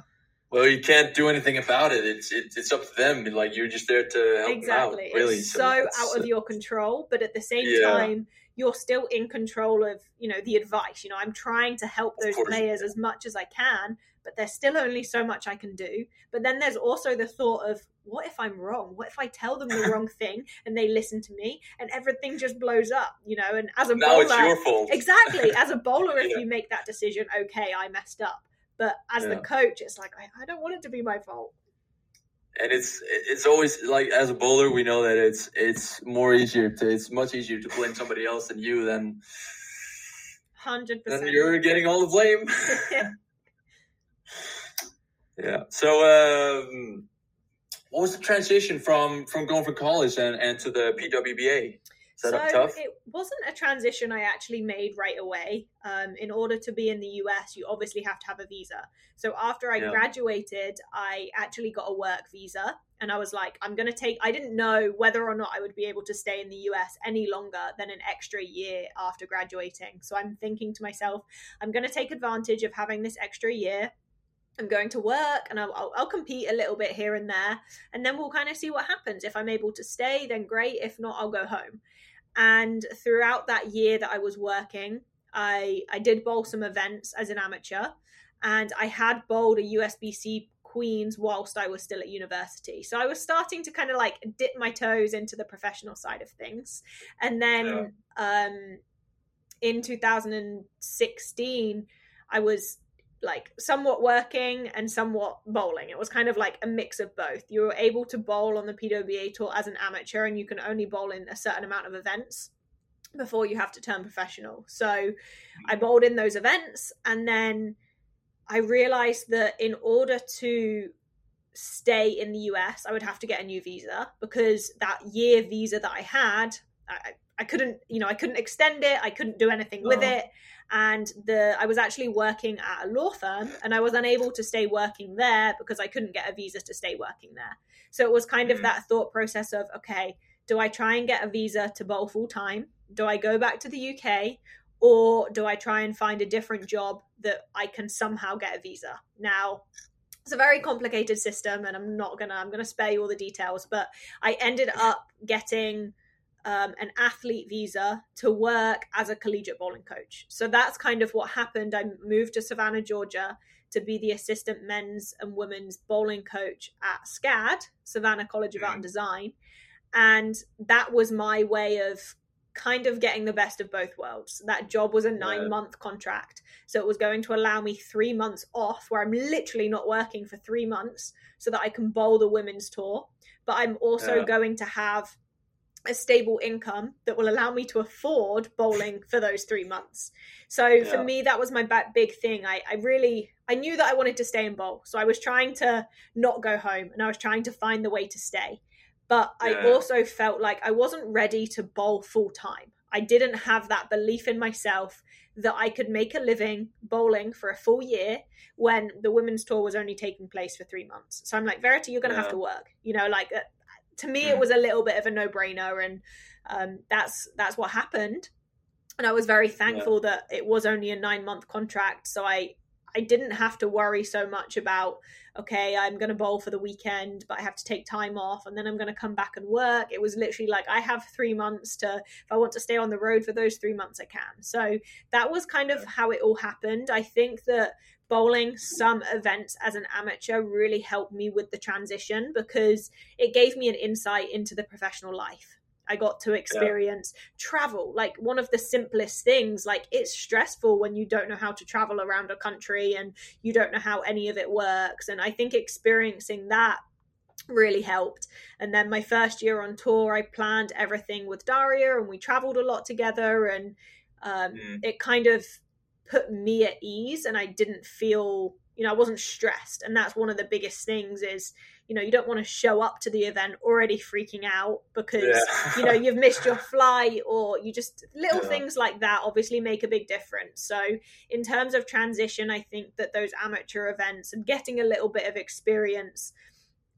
well, you can't do anything about it. It's it's, it's up to them. Like you're just there to help exactly. out. Really, it's so, so out of uh, your control, but at the same yeah. time, you're still in control of you know the advice. You know, I'm trying to help those players as much as I can, but there's still only so much I can do. But then there's also the thought of what if I'm wrong? What if I tell them the wrong (laughs) thing and they listen to me and everything just blows up? You know, and as a now bowler, it's your fault. Exactly. As a bowler, (laughs) if you make that decision, okay, I messed up but as yeah. the coach, it's like I, I don't want it to be my fault. And it's it's always like as a bowler, we know that it's it's more easier to it's much easier to blame somebody else than you than hundred percent. You're getting all the blame. yeah. (laughs) yeah. So, um, what was the transition from from going from college and and to the PWBA? So? It wasn't a transition I actually made right away. Um, in order to be in the US, you obviously have to have a visa. So after I yeah. graduated, I actually got a work visa. And I was like, I'm going to take, I didn't know whether or not I would be able to stay in the US any longer than an extra year after graduating. So I'm thinking to myself, I'm going to take advantage of having this extra year. I'm going to work and I'll, I'll, I'll, compete a little bit here and there. And then we'll kind of see what happens. If I'm able to stay, then great. If not, I'll go home. And throughout that year that I was working, I, I did bowl some events as an amateur. And I had bowled a USBC Queens whilst I was still at university. So I was starting to kind of like dip my toes into the professional side of things. And then yeah. um, in 2016, I was like somewhat working and somewhat bowling. It was kind of like a mix of both. You were able to bowl on the PWBA tour as an amateur, and you can only bowl in a certain amount of events before you have to turn professional. So I mm. bowled in those events, and then I realized that in order to stay in the US, I would have to get a new visa because that year visa that I had, I, I couldn't, you know, I couldn't extend it. I couldn't do anything with it. And the I was actually working at a law firm and I was unable to stay working there because I couldn't get a visa to stay working there. So it was kind of Mhm. that thought process of, okay, do I try and get a visa to bowl full time? Do I go back to the UK? Or do I try and find a different job that I can somehow get a visa? Now, it's a very complicated system and i'm not gonna i'm gonna spare you all the details but i ended up getting um, an athlete visa to work as a collegiate bowling coach so that's kind of what happened i moved to savannah georgia to be the assistant men's and women's bowling coach at scad savannah college of art and design and that was my way of kind of getting the best of both worlds that job was a nine Yeah. month contract so it was going to allow me three months off where I'm literally not working for three months so that I can bowl the women's tour. But I'm also Yeah. going to have a stable income that will allow me to afford bowling for those three months. So for me, that was my big thing. I, I really, I knew that I wanted to stay in bowl. So I was trying to not go home and I was trying to find the way to stay. But I also felt like I wasn't ready to bowl full time. I didn't have that belief in myself that I could make a living bowling for a full year when the women's tour was only taking place for three months. So I'm like, Verity, you're going to have to work. You know, like uh, to me, Mm. it was a little bit of a no brainer, and um, that's that's what happened. And I was very thankful that it was only a nine month contract, so I I didn't have to worry so much about okay, I'm going to bowl for the weekend, but I have to take time off, and then I'm going to come back and work. It was literally like I have three months to if I want to stay on the road for those three months, I can. So that was kind of how it all happened. I think that bowling some events as an amateur really helped me with the transition because it gave me an insight into the professional life. I got to experience travel, like one of the simplest things. Like it's stressful when you don't know how to travel around a country and you don't know how any of it works. And I think experiencing that really helped. And then my first year on tour, I planned everything with Daria and we traveled a lot together and um, Mm. it kind of put me at ease and I didn't feel, you know, I wasn't stressed. And that's one of the biggest things is, you know, you don't want to show up to the event already freaking out because, Yeah. you know, you've missed your (laughs) flight or you just little Yeah. things like that obviously make a big difference. So, in terms of transition, I think that those amateur events and getting a little bit of experience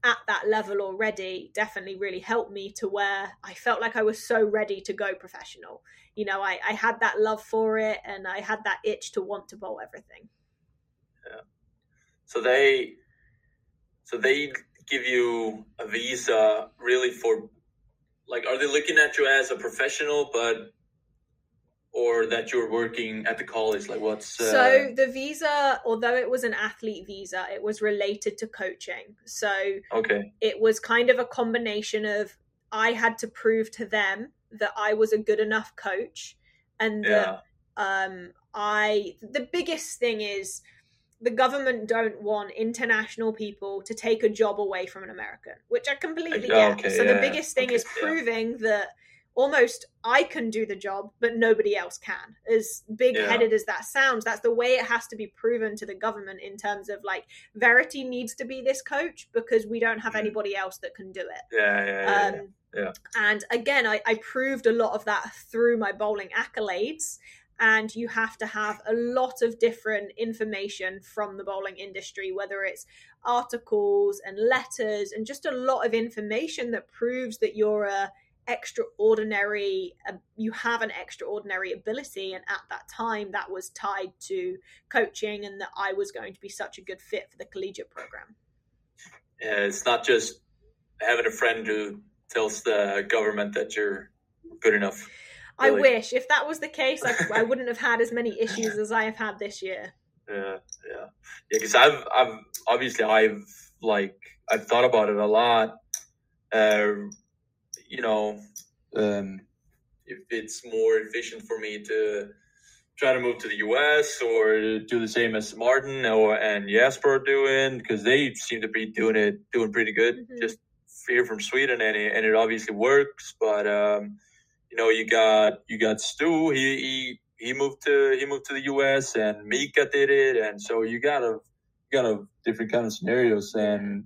at that level already definitely really helped me to where I felt like I was so ready to go professional. You know, I, I had that love for it and I had that itch to want to bowl everything. Yeah. So they, so they give you a visa really for, like, are they looking at you as a professional, but, or that you're working at the college? Like, what's uh, So the visa, although it was an athlete visa, it was related to coaching. So okay? it was kind of a combination of I had to prove to them that I was a good enough coach and that um i the biggest thing is the government don't want international people to take a job away from an american which i completely Oh, get okay, so the biggest thing okay, is yeah. proving that almost i can do the job but nobody else can as big headed as that sounds that's the way it has to be proven to the government in terms of like verity needs to be this coach because we don't have Mhm. anybody else that can do it yeah, yeah, yeah. um, Yeah. And again, I, I proved a lot of that through my bowling accolades. And you have to have a lot of different information from the bowling industry, whether it's articles and letters and just a lot of information that proves that you're a extraordinary uh, you have an extraordinary ability and at that time that was tied to coaching and that I was going to be such a good fit for the collegiate program yeah. It's not just having a friend who tells the government that you're good enough. I wish if that was the case, I, I wouldn't have had as many (laughs) issues as I have had this year. Yeah, yeah, yeah. Because I've, I've obviously I've like I've thought about it a lot. Uh, you know, um, if it's more efficient for me to try to move to the U.S. or do the same as Martin or and Jesper are doing because they seem to be doing it doing pretty good. Mhm. Just here from Sweden and it, and it obviously works, but um, you know you got you got Stu. He he he moved to he moved to the U.S. and Mika did it, and so you got a you got a different kind of scenarios, and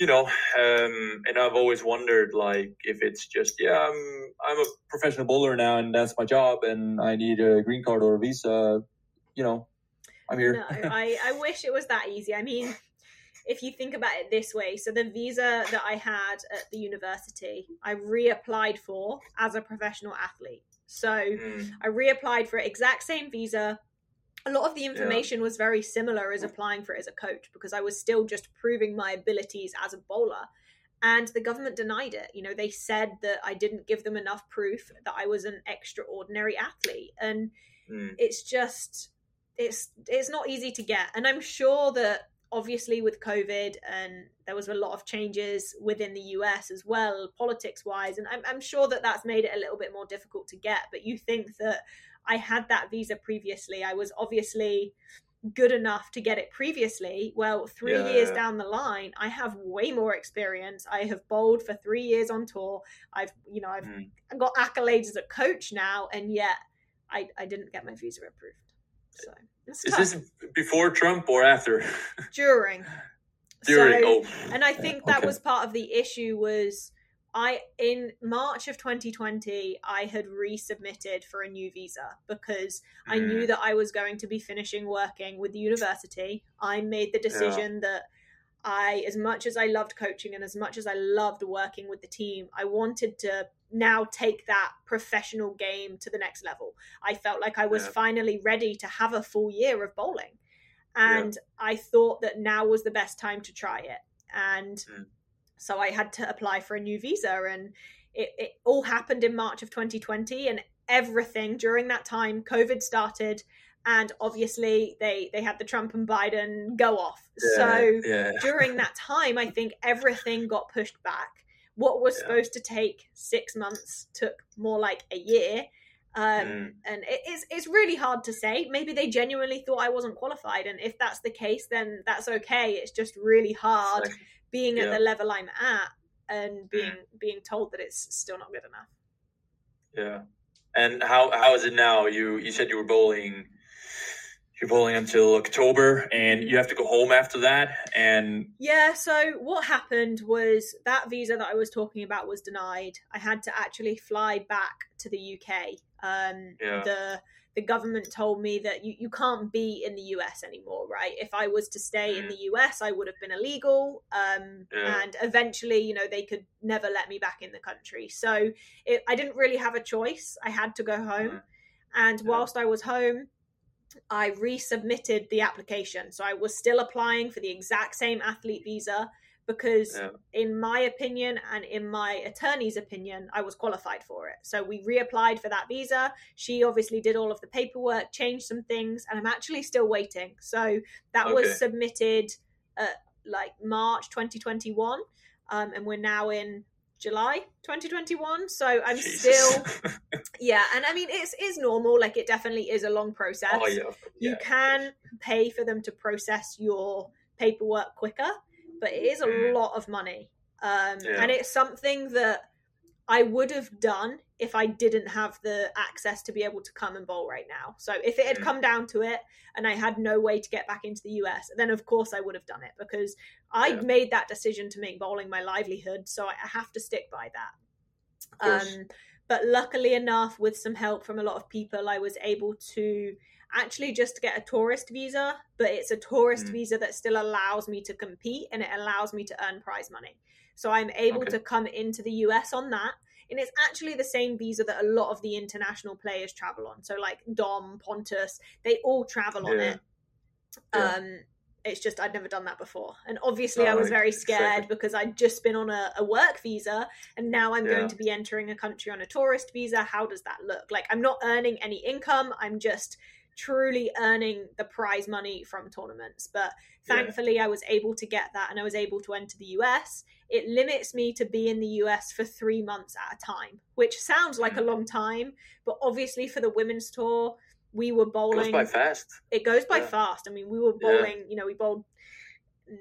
you know, um, and I've always wondered like if it's just yeah, I'm I'm a professional bowler now, and that's my job, and I need a green card or a visa. You know, I'm here. No, I I wish it was that easy. I mean, if you think about it this way, so the visa that I had at the university, I reapplied for as a professional athlete. So mm. I reapplied for exact same visa. A lot of the information yeah. was very similar as applying for it as a coach because I was still just proving my abilities as a bowler. And the government denied it. You know, they said that I didn't give them enough proof that I was an extraordinary athlete. And mm. it's just it's it's not easy to get. And I'm sure that obviously with covid and there was a lot of changes within the us as well politics wise and I'm, I'm, sure that that's made it a little bit more difficult to get but you think that i had that visa previously i was obviously good enough to get it previously well three yeah, years down the line i have way more experience i have bowled for three years on tour i've you know i've mm. got accolades as a coach now and yet i i didn't get my visa approved so is this before Trump or after? (laughs) During. During. So, oh. And I think that okay. was part of the issue was I in March of 2020 I had resubmitted for a new visa because mm. I knew mm. that I was going to be finishing working with the university. I made the decision yeah. that I as much as I loved coaching and as much as I loved working with the team, I wanted to now take that professional game to the next level. I felt like I was yeah. finally ready to have a full year of bowling. And yeah. I thought that now was the best time to try it. And mm. So I had to apply for a new visa. And it, it all happened in March of 2020. And everything during that time, COVID started. And obviously, they, they had the Trump and Biden go off. Yeah, so (laughs) during that time, I think everything got pushed back what was yeah. supposed to take six months took more like a year. Um, mm. And it is it's really hard to say. Maybe they genuinely thought I wasn't qualified, and if that's the case, then that's okay. It's just really hard like, being yeah. at the level I'm at and being mm. being told that it's still not good enough. Yeah. And how how is it now? You you said you were bowling you're bowling until October and you have to go home after that and yeah so what happened was that visa that I was talking about was denied I had to actually fly back to the UK um yeah. the the government told me that you, you can't be in the US anymore, right? If I was to stay in mm. the US, I would have been illegal. Um, yeah. And eventually, you know, they could never let me back in the country. So it, I didn't really have a choice. I had to go home. Mm. And whilst I was home, I resubmitted the application. So I was still applying for the exact same athlete visa because, yeah. in my opinion and in my attorney's opinion, I was qualified for it. So we reapplied for that visa. She obviously did all of the paperwork, changed some things, and I'm actually still waiting. So that okay. was submitted at like March 2021. Um, and we're now in July 2021. So I'm Jesus. still, (laughs) yeah. And I mean, it's is normal. Like it definitely is a long process. Oh, yeah. yeah. You can pay for them to process your paperwork quicker, but it is a mm. lot of money. Um, yeah. And it's something that I would have done if I didn't have the access to be able to come and bowl right now. So if it had mm. come down to it and I had no way to get back into the US, then of course I would have done it because I yeah. made that decision to make bowling my livelihood. So I have to stick by that. Um, but luckily enough, with some help from a lot of people, I was able to actually just to get a tourist visa, but it's a tourist mm. visa that still allows me to compete and it allows me to earn prize money. So I'm able okay. to come into the US on that. And it's actually the same visa that a lot of the international players travel on. So like Dom, Pontus, they all travel on yeah. it. Yeah. Um, it's just I'd never done that before. And obviously, oh, I was very (laughs) scared because I'd just been on a, a work visa and now I'm yeah. going to be entering a country on a tourist visa. How does that look? Like, I'm not earning any income, I'm just truly earning the prize money from tournaments. But thankfully, yeah. I was able to get that and I was able to enter the US it limits me to be in the US for three months at a time, which sounds like a mm. long time, but obviously for the women's tour, we were bowling. It goes by fast. It goes by yeah. fast. I mean, we were bowling. Yeah. You know, we bowled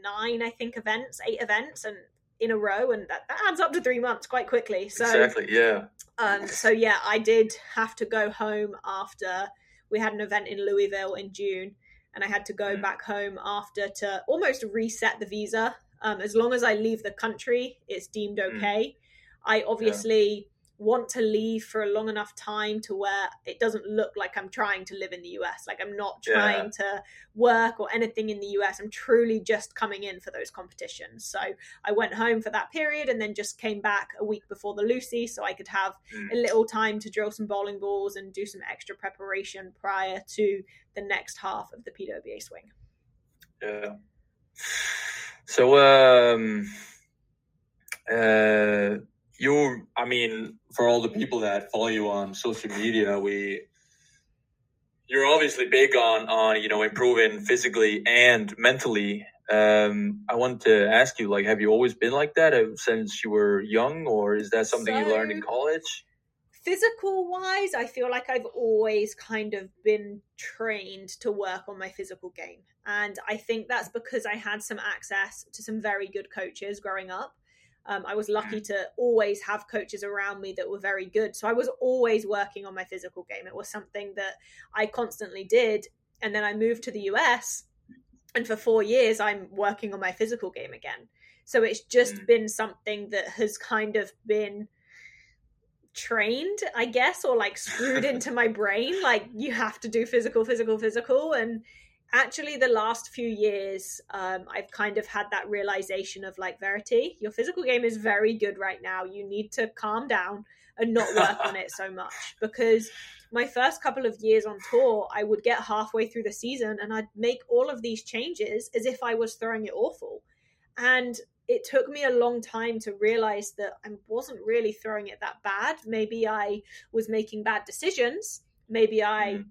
nine, I think, events, eight events, and in a row, and that, that adds up to three months quite quickly. So exactly, yeah. Um. So yeah, I did have to go home after we had an event in Louisville in June, and I had to go mm. back home after to almost reset the visa Um, as long as I leave the country, it's deemed Mm. okay. I obviously want to leave for a long enough time to where it doesn't look like I'm trying to live in the US. Like I'm not Yeah. trying to work or anything in the US. I'm truly just coming in for those competitions. So I went home for that period and then just came back a week before the Luci so I could have Mm. a little time to drill some bowling balls and do some extra preparation prior to the next half of the PWBA swing. Yeah. So, um, uh, you, I mean, for all the people that follow you on social media, we, you're obviously big on, on, you know, improving physically and mentally. Um, I want to ask you, like, have you always been like that uh, since you were young, or is that something you learned in college? physical wise i feel like i've always kind of been trained to work on my physical game and i think that's because i had some access to some very good coaches growing up um, i was lucky to always have coaches around me that were very good so i was always working on my physical game it was something that i constantly did and then i moved to the us and for four years i'm working on my physical game again so it's just Mm. been something that has kind of been trained, I guess, or like screwed into my brain. Like you have to do physical, physical, physical. And actually, the last few years, um, I've kind of had that realization of like, Verity, your physical game is very good right now. You need to calm down and not work on it so much (laughs) because my first couple of years on tour, I would get halfway through the season and I'd make all of these changes as if I was throwing it awful. And it took me a long time to realize that I wasn't really throwing it that bad. Maybe I was making bad decisions. Maybe I, Mhm.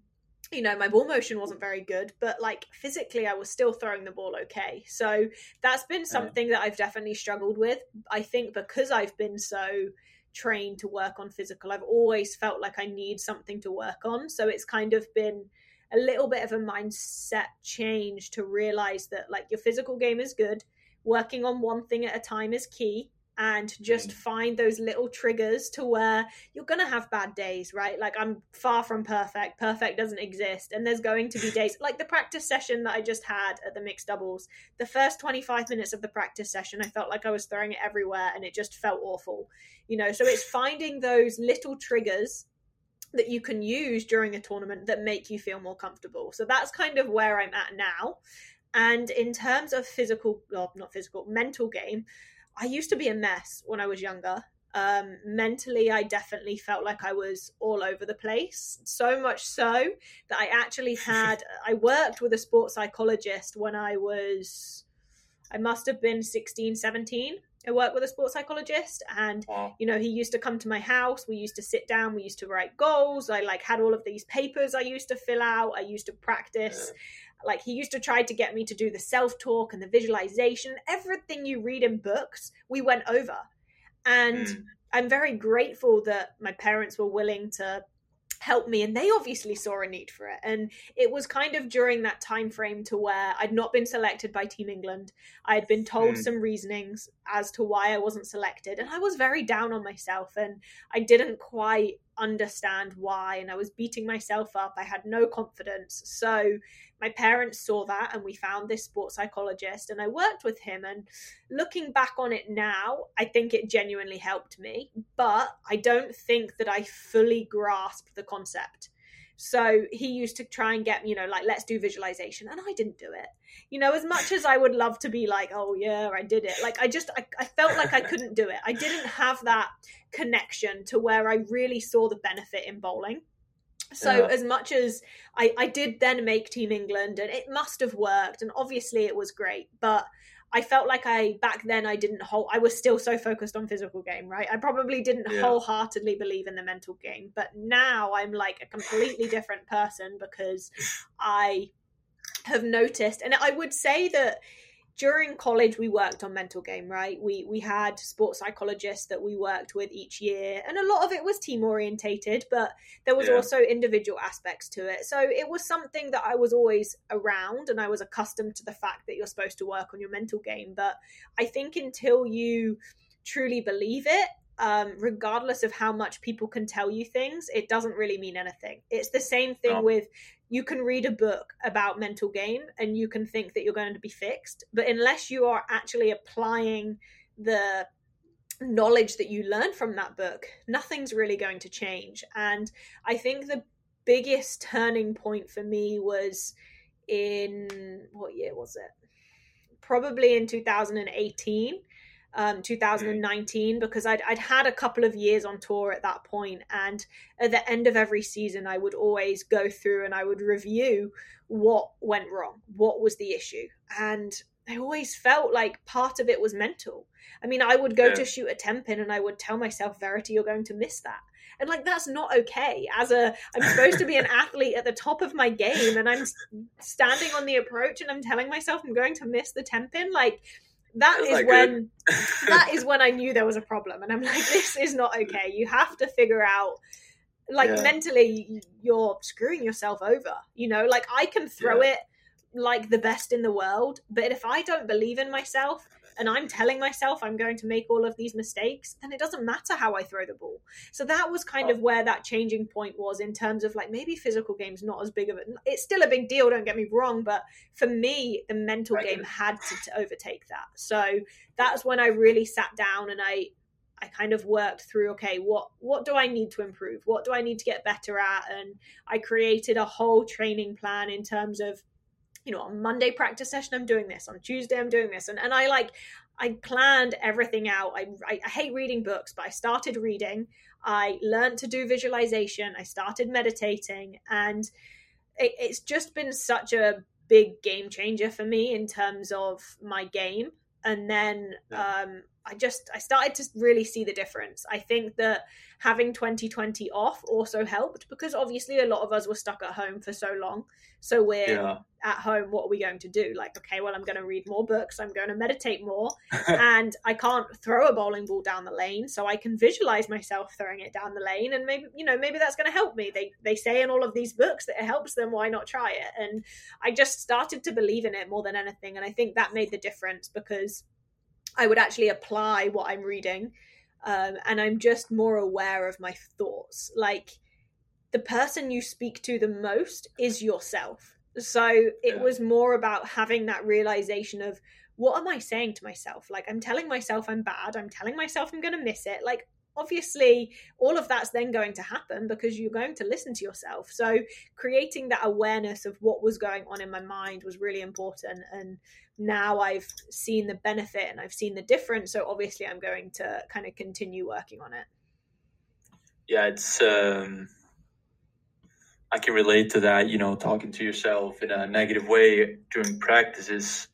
You know, my ball motion wasn't very good, but like physically, I was still throwing the ball okay. So that's been something that I've definitely struggled with. I think because I've been so trained to work on physical, I've always felt like I need something to work on. So it's kind of been a little bit of a mindset change to realize that like your physical game is good working on one thing at a time is key and just Mm. find those little triggers to where you're going to have bad days right? Like i'm far from perfect. Perfect doesn't exist. And there's going to be (laughs) days like the practice session that i just had at the mixed doubles. The first 25 minutes of the practice session i felt like i was throwing it everywhere and it just felt awful you know? So it's finding those little triggers that you can use during a tournament that make you feel more comfortable. So that's kind of where i'm at now. And in terms of physical, well, not physical, mental game, I used to be a mess when I was younger. Um, mentally, I definitely felt like I was all over the place. So much so that I actually (laughs) had, I worked with a sports psychologist when I was, I must have been 16, 17. I worked with a sports psychologist and Wow. you know he used to come to my house we used to sit down we used to write goals i like had all of these papers i used to fill out i used to practice like he used to try to get me to do the self talk and the visualization everything you read in books we went over and Mm. i'm very grateful that my parents were willing to help me and they obviously saw a need for it and it was kind of during that time frame to where i'd not been selected by team england i had been told Mm. some reasonings as to why i wasn't selected and i was very down on myself and i didn't quite understand why and i was beating myself up. I had no confidence. So my parents saw that and we found this sports psychologist and i worked with him. And looking back on it now i think it genuinely helped me. But i don't think that i fully grasped the concept so he used to try and get you know like let's do visualization and i didn't do it. You know as much as i would love to be like oh yeah i did it like i just i, I felt like i couldn't do it. I didn't have that connection to where i really saw the benefit in bowling. So Yeah. as much as I, I did then make Team England and it must have worked and obviously it was great, but I felt like I back then I didn't whole I was still so focused on physical game, right? I probably didn't Yeah. wholeheartedly believe in the mental game, but now I'm like a completely (laughs) different person because I have noticed and I would say that during college we worked on mental game right we we had sports psychologists that we worked with each year and a lot of it was team orientated but there was Yeah. also individual aspects to it so it was something that i was always around and i was accustomed to the fact that you're supposed to work on your mental game but i think until you truly believe it um, regardless of how much people can tell you things, it doesn't really mean anything. It's the same thing no. with you can read a book about mental game and you can think that you're going to be fixed, but unless you are actually applying the knowledge that you learn from that book, nothing's really going to change. And I think the biggest turning point for me was in what year was it? Probably in 2018 um, 2019 because I'd, I'd had a couple of years on tour at that point and at the end of every season i would always go through and i would review what went wrong what was the issue and i always felt like part of it was mental. I mean i would go yeah. to shoot a ten pin and i would tell myself verity you're going to miss that. And like that's not okay. As a i'm supposed to be an athlete at the top of my game and i'm standing on the approach and i'm telling myself i'm going to miss the ten pin like that is when (laughs) that is when I knew there was a problem, and I'm like, this is not okay. You have to figure out, like, yeah. mentally, you're screwing yourself over. You know, like I can throw yeah. it like the best in the world, but if I don't believe in myself, and I'm telling myself I'm going to make all of these mistakes, then it doesn't matter how I throw the ball. So that was kind of oh. where that changing point was in terms of like maybe physical games not as big of a it's still a big deal, don't get me wrong, but for me the mental game had to, to overtake that. So that's when I really sat down and I I kind of worked through okay what what do I need to improve what do I need to get better at and I created a whole training plan in terms of you know, on Monday practice session, I'm doing this. On Tuesday, I'm doing this. And, and I like, I planned everything out. I, I, I hate reading books, but I started reading. I learned to do visualization. I started meditating. And it, it's just been such a big game changer for me in terms of my game. And then um, I just I started to really see the difference. I think that having 2020 off also helped because obviously a lot of us were stuck at home for so long. So we're yeah. at home. What are we going to do? Like, okay, well, I'm going to read more books. I'm going to meditate more, (laughs) and I can't throw a bowling ball down the lane, so I can visualize myself throwing it down the lane, and maybe you know maybe that's going to help me. They they say in all of these books that it helps them. Why not try it? And I just started to believe in it more than anything, and I think that made the difference because I would actually apply what I'm reading. Um, and I'm just more aware of my thoughts. Like the person you speak to the most is yourself. So it yeah. was more about having that realization of what am I saying to myself? Like I'm telling myself I'm bad. I'm telling myself I'm going to miss it. Like obviously all of that's then going to happen because you're going to listen to yourself so creating that awareness of what was going on in my mind was really important and now i've seen the benefit and i've seen the difference so obviously i'm going to kind of continue working on it yeah it's um i can relate to that you know talking to yourself in a negative way during practices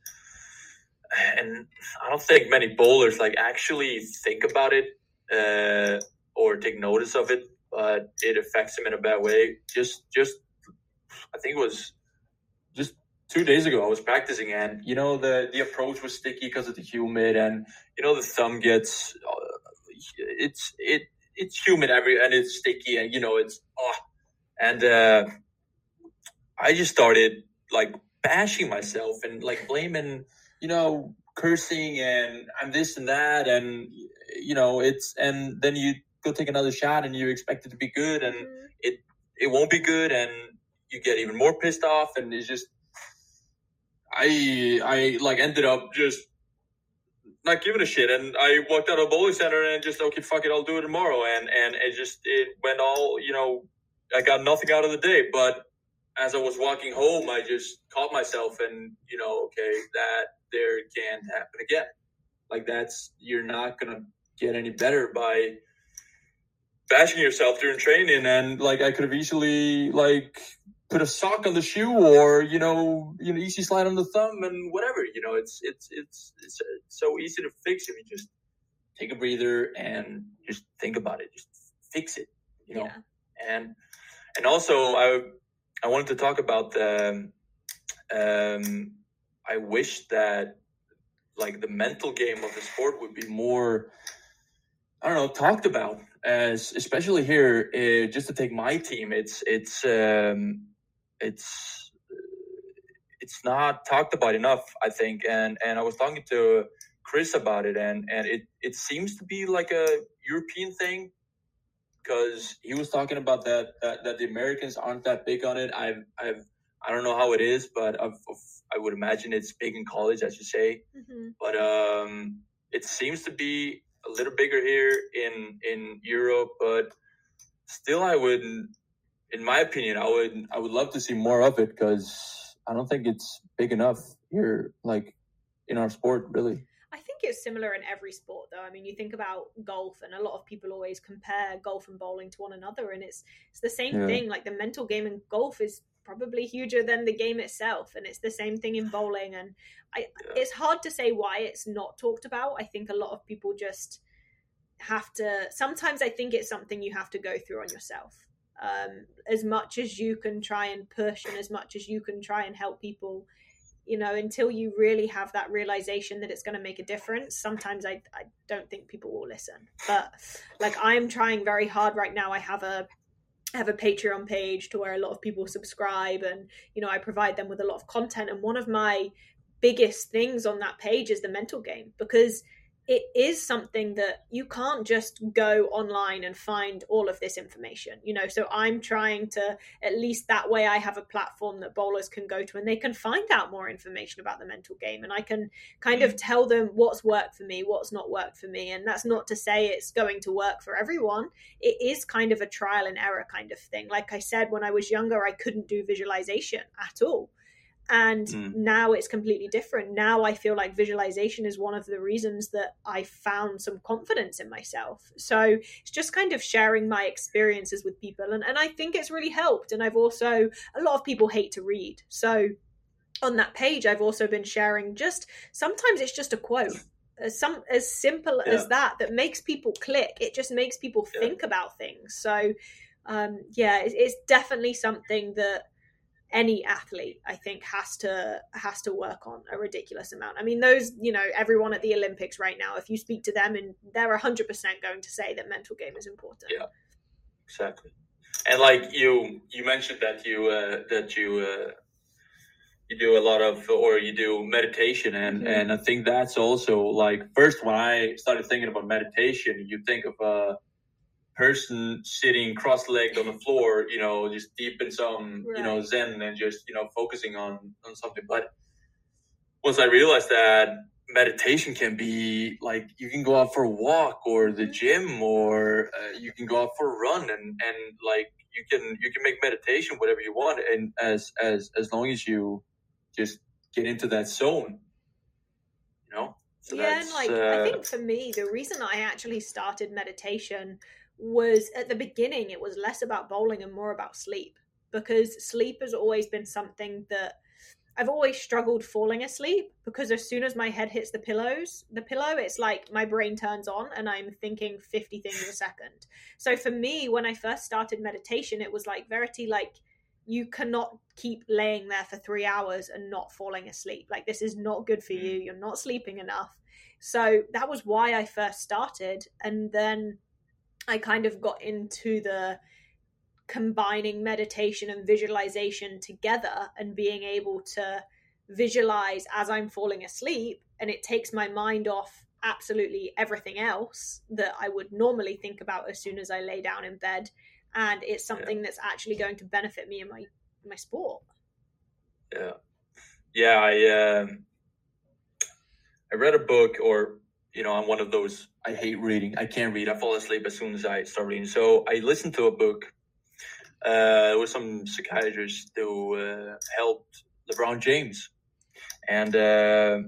and i don't think many bowlers like actually think about it uh, or take notice of it, but it affects them in a bad way. Just, just, I think it was two days ago. I was practicing, and you know the the approach was sticky because of the humid, and you know the thumb gets, uh, it's it it's humid every and it's sticky, and you know it's oh, and uh, I just started like bashing myself and like blaming, you know, cursing and I'm this and that and you know it's and then you go take another shot and you expect it to be good and mm-hmm. it it won't be good and you get even more pissed off and it's just I I like ended up just not giving a shit. And I walked out of bowling center and just okay fuck it I'll do it tomorrow. And and it just it went all you know I got nothing out of the day. But as I was walking home I just caught myself and you know okay that there can't happen again. Like that's you're not gonna get any better by bashing yourself during training. And like I could have easily like put a sock on the shoe or you know you know easy slide on the thumb and whatever you know it's it's it's it's, so easy to fix if you just take a breather and just think about it just fix it you know yeah. and and also I I wanted to talk about the um I wish that like the mental game of the sport would be more I don't know talked about as especially here uh, just to take my team it's it's um, it's it's not talked about enough I think and and I was talking to Chris about it, and and it it seems to be like a European thing because he was talking about that, that that the Americans aren't that big on it. I've I've I don't know how it is, but I've, i would imagine it's big in college, as you say. Mm-hmm. But um, it seems to be a little bigger here in in Europe, but still, I would, in my opinion, I would I would love to see more of it because I don't think it's big enough here, like in our sport, really. I think it's similar in every sport, though. I mean, you think about golf, and a lot of people always compare golf and bowling to one another, and it's it's the same yeah. thing. Like the mental game in golf is probably huger than the game itself, and it's the same thing in bowling. And I, yeah. it's hard to say why it's not talked about. I think a lot of people just have to. Sometimes I think it's something you have to go through on yourself. Um, as much as you can try and push, and as much as you can try and help people you know until you really have that realization that it's going to make a difference sometimes I, I don't think people will listen. But like i'm trying very hard right now. I have a I have a patreon page to where a lot of people subscribe and you know i provide them with a lot of content. And one of my biggest things on that page is the mental game because it is something that you can't just go online and find all of this information you know? So i'm trying to at least that way i have a platform that bowlers can go to and they can find out more information about the mental game and i can kind of mm. tell them what's worked for me what's not worked for me. And that's not to say it's going to work for everyone. It is kind of a trial and error kind of thing. Like i said when i was younger i couldn't do visualization at all and mm. now it's completely different. Now i feel like visualization is one of the reasons that i found some confidence in myself. So it's just kind of sharing my experiences with people. And, and i think it's really helped. And i've also a lot of people hate to read. So on that page i've also been sharing just sometimes it's just a quote as some as simple yeah. as that that makes people click. It just makes people yeah. think about things. So um yeah it, it's definitely something that any athlete i think has to has to work on a ridiculous amount. I mean those you know everyone at the olympics right now if you speak to them and they're 100% going to say that mental game is important. Yeah exactly. And like you you mentioned that you uh, that you uh, you do a lot of or you do meditation and mm-hmm. and i think that's also like first when i started thinking about meditation you think of uh person sitting cross-legged on the floor, you know, just deep in some, right. you know, zen and just, you know, focusing on on something. But once I realized that meditation can be like you can go out for a walk or the mm-hmm. gym or uh, you can go out for a run and and like you can you can make meditation whatever you want and as as as long as you just get into that zone you know so yeah and like uh, i think for me the reason i actually started meditation was at the beginning it was less about bowling and more about sleep because sleep has always been something that I've always struggled falling asleep because as soon as my head hits the pillows, the pillow, it's like my brain turns on and I'm thinking 50 things a second. So for me, when I first started meditation, it was like Verity, like you cannot keep laying there for three hours and not falling asleep. Like this is not good for you. Mm. You're not sleeping enough. So that was why I first started. And then I kind of got into the combining meditation and visualization together and being able to visualize as I'm falling asleep and it takes my mind off absolutely everything else that I would normally think about as soon as I lay down in bed and it's something yeah. that's actually going to benefit me in my my sport. Yeah. Yeah, I um I read a book or you know, I'm one of those I hate reading. I can't read. I fall asleep as soon as I start reading. So I listened to a book uh, with some psychiatrists who uh, helped LeBron James, and uh,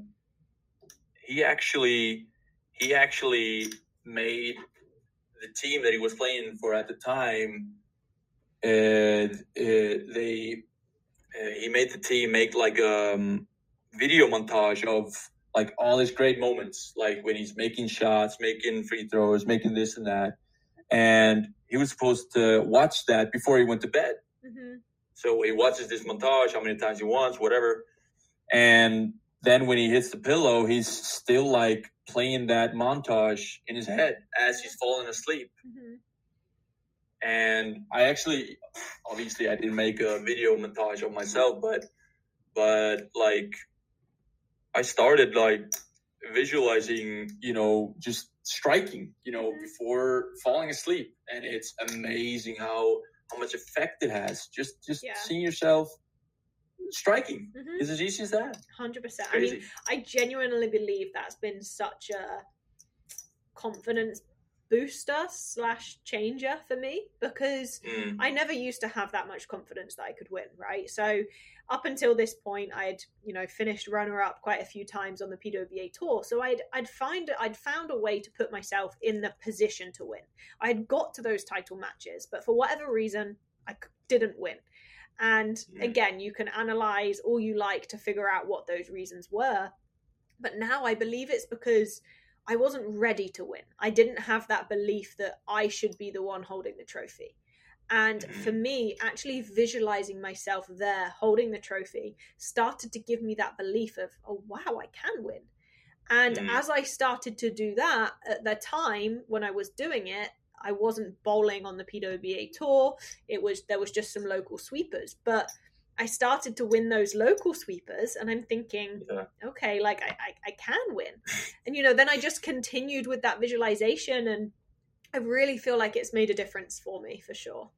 he actually he actually made the team that he was playing for at the time. Uh, they uh, he made the team make like a um, video montage of like all his great moments, like when he's making shots, making free throws, making this and that. And he was supposed to watch that before he went to bed. Mm-hmm. So he watches this montage, how many times he wants, whatever. And then when he hits the pillow, he's still like playing that montage in his head as he's falling asleep. Mm-hmm. And I actually, obviously, I didn't make a video montage of myself, but, but like I started like visualizing, you know, just striking, you know, before falling asleep, and it's amazing how how much effect it has. Just just yeah. seeing yourself striking mm-hmm. is as easy as that. Hundred percent. I mean, I genuinely believe that's been such a confidence booster slash changer for me because mm. I never used to have that much confidence that I could win, right? So up until this point, I'd you know finished runner up quite a few times on the PWBA tour, so I'd I'd find I'd found a way to put myself in the position to win. I had got to those title matches, but for whatever reason, I didn't win. And mm. again, you can analyze all you like to figure out what those reasons were, but now I believe it's because I wasn't ready to win. I didn't have that belief that I should be the one holding the trophy. And for me, actually visualizing myself there holding the trophy started to give me that belief of, oh, wow, I can win. And mm. as I started to do that at the time when I was doing it, I wasn't bowling on the PWBA tour. It was there was just some local sweepers, but I started to win those local sweepers, and I'm thinking, yeah. okay, like I, I, I can win, and you know, then I just continued with that visualization, and I really feel like it's made a difference for me for sure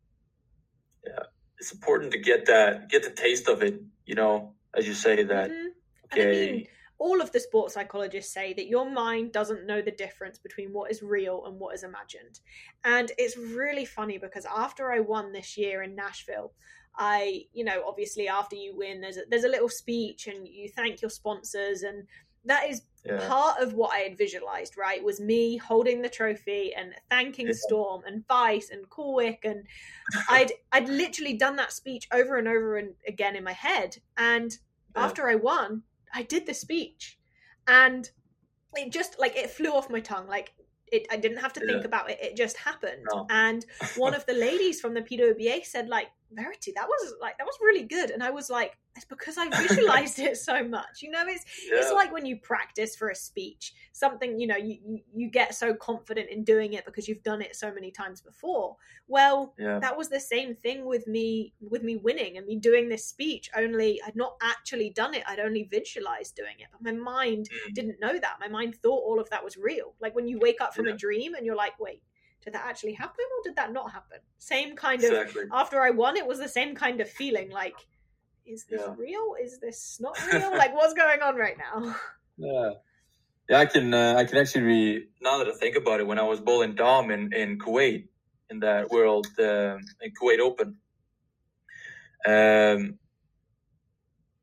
yeah, it's important to get that, get the taste of it. You know, as you say that. Mm-hmm. Okay. I mean, all of the sports psychologists say that your mind doesn't know the difference between what is real and what is imagined. And it's really funny because after I won this year in Nashville, I, you know, obviously after you win, there's a, there's a little speech and you thank your sponsors and that is yeah. part of what I had visualized, right? Was me holding the trophy and thanking yeah. Storm and Vise and Corwick and (laughs) I'd I'd literally done that speech over and over and again in my head. And yeah. after I won, I did the speech. And it just like it flew off my tongue. Like it I didn't have to think about it. It just happened. No. And one (laughs) of the ladies from the PWBA said like, Verity, that was like that was really good. And I was like, it's because I (laughs) visualized it so much. You know, it's yeah. it's like when you practice for a speech, something you know you, you, get so confident in doing it because you've done it so many times before. Well, yeah. that was the same thing with me with me winning and me doing this speech. Only I'd not actually done it. I'd only visualized doing it, but my mind mm. didn't know that. My mind thought all of that was real. Like when you wake up from yeah. a dream and you're like, wait, did that actually happen or did that not happen? Same kind of exactly. after I won, it was the same kind of feeling like is this yeah. real? Is this not (laughs) real? like, what's going on right now? Yeah, yeah. I can uh, I can actually re- now that I think about it, when I was bowling dom in in Kuwait in that World uh, in Kuwait Open, um,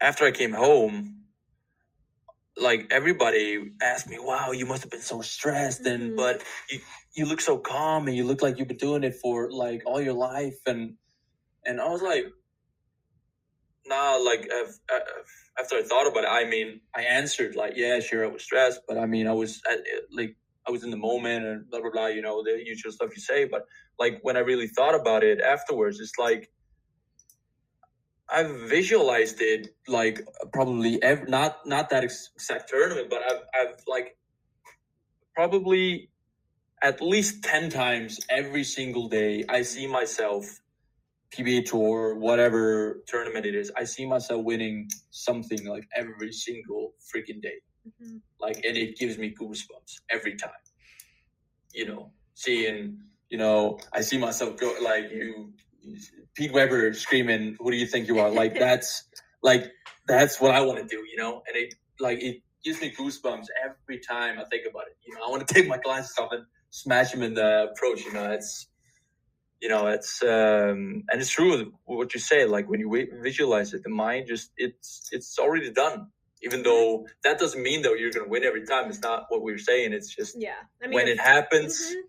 after I came home, like everybody asked me, "Wow, you must have been so stressed," mm-hmm. and but you you look so calm and you look like you've been doing it for like all your life, and and I was like, now like after I thought about it, I mean, I answered like, yeah, sure, I was stressed, but I mean, I was like, I was in the moment and blah blah blah, you know, the usual stuff you say. But like when I really thought about it afterwards, it's like I've visualized it like probably every, not not that exact tournament, but I've I've like probably at least ten times every single day. I see myself PBA Tour, whatever tournament it is, I see myself winning something like every single freaking day. Mm-hmm. Like, and it gives me goosebumps every time. You know, seeing, you know, I see myself go like you, Pete Weber screaming, "Who do you think you are?" Like (laughs) that's like that's what I want to do. You know, and it like it gives me goosebumps every time I think about it. You know, I want to (laughs) take my glasses off and smash them in the approach. You know, it's you know it's um and it's true what you say like when you visualize it the mind just it's it's already done. Even though that doesn't mean though you're going to win every time. It's not what we're saying. It's just yeah. I mean, when it happens mm-hmm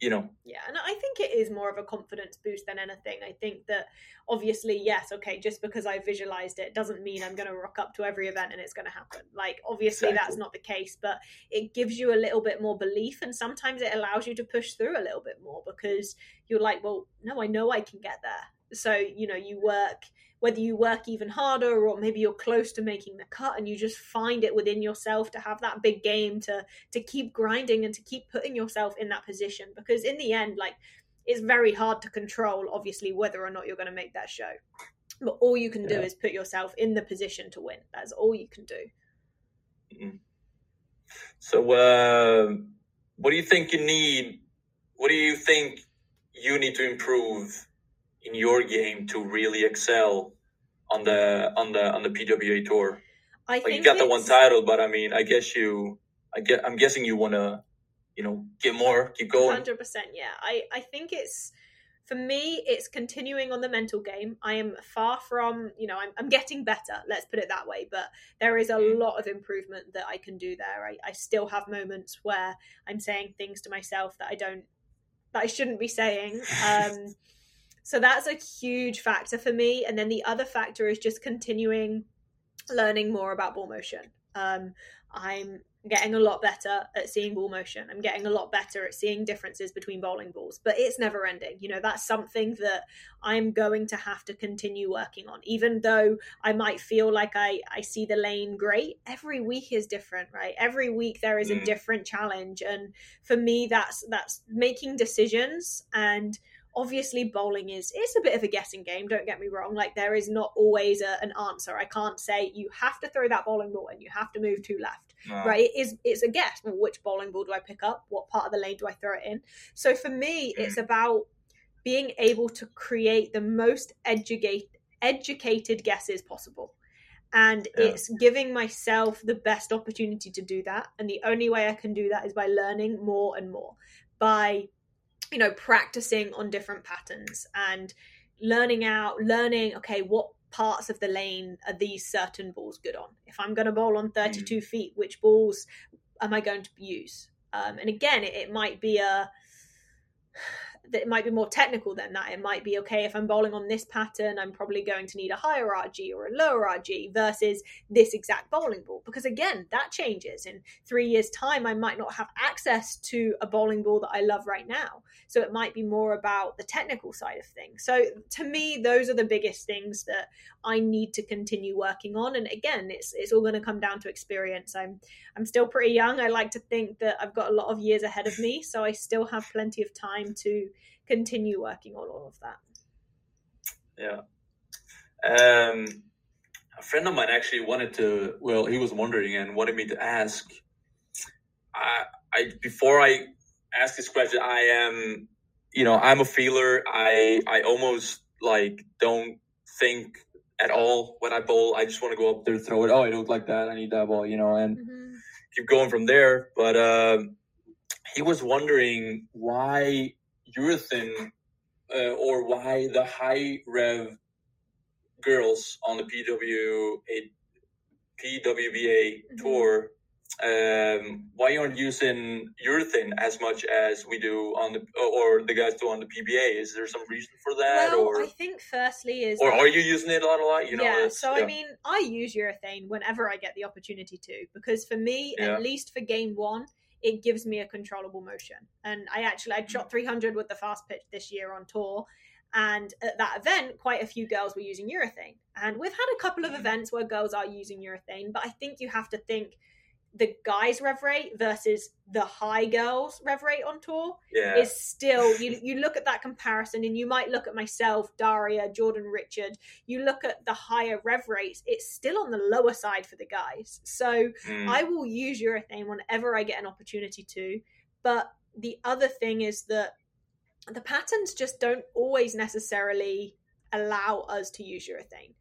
you know. Yeah, and I think it is more of a confidence boost than anything. I think that obviously, yes, okay, just because I visualized it doesn't mean I'm going to rock up to every event and it's going to happen. Like, obviously, exactly. that's not the case, but it gives you a little bit more belief, and sometimes it allows you to push through a little bit more because you're like, well, no, I know I can get there. So, you know, you work whether you work even harder or maybe you're close to making the cut and you just find it within yourself to have that big game to to keep grinding and to keep putting yourself in that position because in the end like it's very hard to control obviously whether or not you're going to make that show but all you can do is put yourself in the position to win that's all you can do mm-hmm. So, uh, what do you think you need? What do you think you need to improve in your game to really excel on the on the on the PWA tour? I Like, think you got the one title, but I mean, I guess you, I get, I'm guessing you want to, you know, get more, keep going. Hundred percent, yeah. I I think it's for me, it's continuing on the mental game. I am far from, you know, I'm, I'm getting better. Let's put it that way. But there is a Mm. lot of improvement that I can do there. I, I still have moments where I'm saying things to myself that I don't, that I shouldn't be saying. (laughs) Um, so that's a huge factor for me. And then the other factor is just continuing learning more about ball motion. Um, I'm getting a lot better at seeing ball motion. I'm getting a lot better at seeing differences between bowling balls, but it's never ending. You know, that's something that I'm going to have to continue working on. Even though I might feel like I, I see the lane great, every week is different, right? Every week there is a Mm. different challenge. And for me, that's that's making decisions and obviously bowling is it's a bit of a guessing game don't get me wrong. Like there is not always a, an answer. I can't say you have to throw that bowling ball and you have to move to left right? It is it's a guess. Well, which bowling ball do i pick up? What part of the lane do i throw it in? So for me hmm. it's about being able to create the most educate, educated guesses possible. And Yeah. it's giving myself the best opportunity to do that. And the only way i can do that is by learning more and more by you know practicing on different patterns and learning out learning okay what parts of the lane are these certain balls good on? If i'm going to bowl on 32 feet which balls am i going to use? Um, and again it, it might be a that it might be more technical than that. It might be okay if I'm bowling on this pattern, I'm probably going to need a higher RG or a lower RG versus this exact bowling ball. Because again, that changes. In three years' time, I might not have access to a bowling ball that I love right now. So it might be more about the technical side of things. So to me, those are the biggest things that I need to continue working on. And again, it's it's all going to come down to experience. I'm I'm still pretty young. I like to think that I've got a lot of years ahead of me, so I still have plenty of time to continue working on all of that. Yeah. Um, a friend of mine actually wanted to. Well, he was wondering and wanted me to ask. I, I before I ask this question, I am, you know, I'm a feeler. I I almost like don't think at all when I bowl. I just want to go up there, throw it. Oh, I don't like that. I need that ball, you know, and keep going from there. But um, he was wondering why urethane uh, or why the high rev girls on the PWA PWBA Mhm. tour um, why aren't using urethane as much as we do on the or the guys do on the PBA? Is there some reason for that, Well, or I think firstly is or are you using it a lot? A lot, you know? yeah. So yeah. I mean, I use urethane whenever I get the opportunity to because for me, Yeah. at least for game one, it gives me a controllable motion. And I actually I Mm. shot 300 with the fast pitch this year on tour. And at that event, quite a few girls were using urethane. And we've had a couple of Mhm. events where girls are using urethane, but I think you have to think the guys' rev rate versus the high girls' rev rate on tour yeah, is still you you look at that comparison and you might look at myself daria jordan richard you look at the higher rev rates it's still on the lower side for the guys. So Mm, i will use urethane whenever i get an opportunity to but the other thing is that the patterns just don't always necessarily allow us to use urethane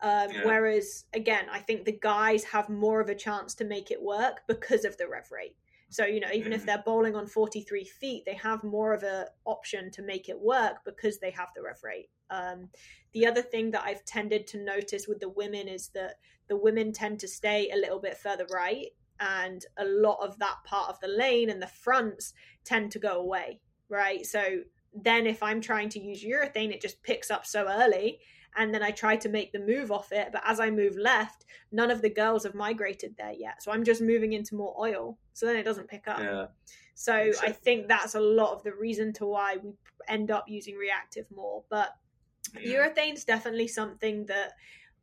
um, Yeah. whereas again i think the guys have more of a chance to make it work because of the rev rate so, you know, even if Mhm. they're bowling on 43 feet, they have more of a option to make it work because they have the rev rate. Um, the other thing that I've tended to notice with the women is that the women tend to stay a little bit further right, and a lot of that part of the lane and the fronts tend to go away, right? So then if I'm trying to use urethane, it just picks up so early. And then I try to make the move off it, but as I move left, none of the girls have migrated there yet. So I'm just moving into more oil. So then it doesn't pick up. yeah, So I think that's a lot of the reason to why we end up using reactive more. But yeah. urethane's definitely something that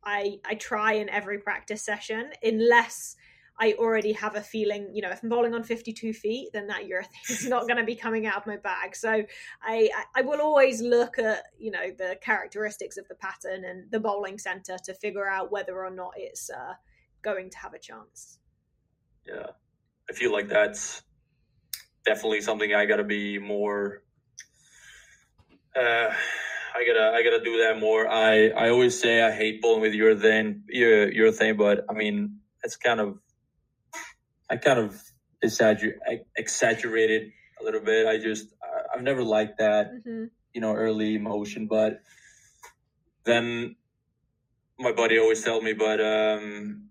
I I try in every practice session, unless I already have a feeling, you know, if I'm bowling on 52 feet, then that urethane (laughs) is not going to be coming out of my bag. So I, I will always look at, you know, the characteristics of the pattern and the bowling center to figure out whether or not it's uh, going to have a chance. Yeah. I feel like that's definitely something I gotta be more. Uh, I gotta I gotta do that more. I I always say I hate bowling with urethane urethane, but I mean it's kind of I kind of exagger exaggerated a little bit. I just I've never liked that Mm-hmm. you know early motion, but then my buddy always tell me, but um,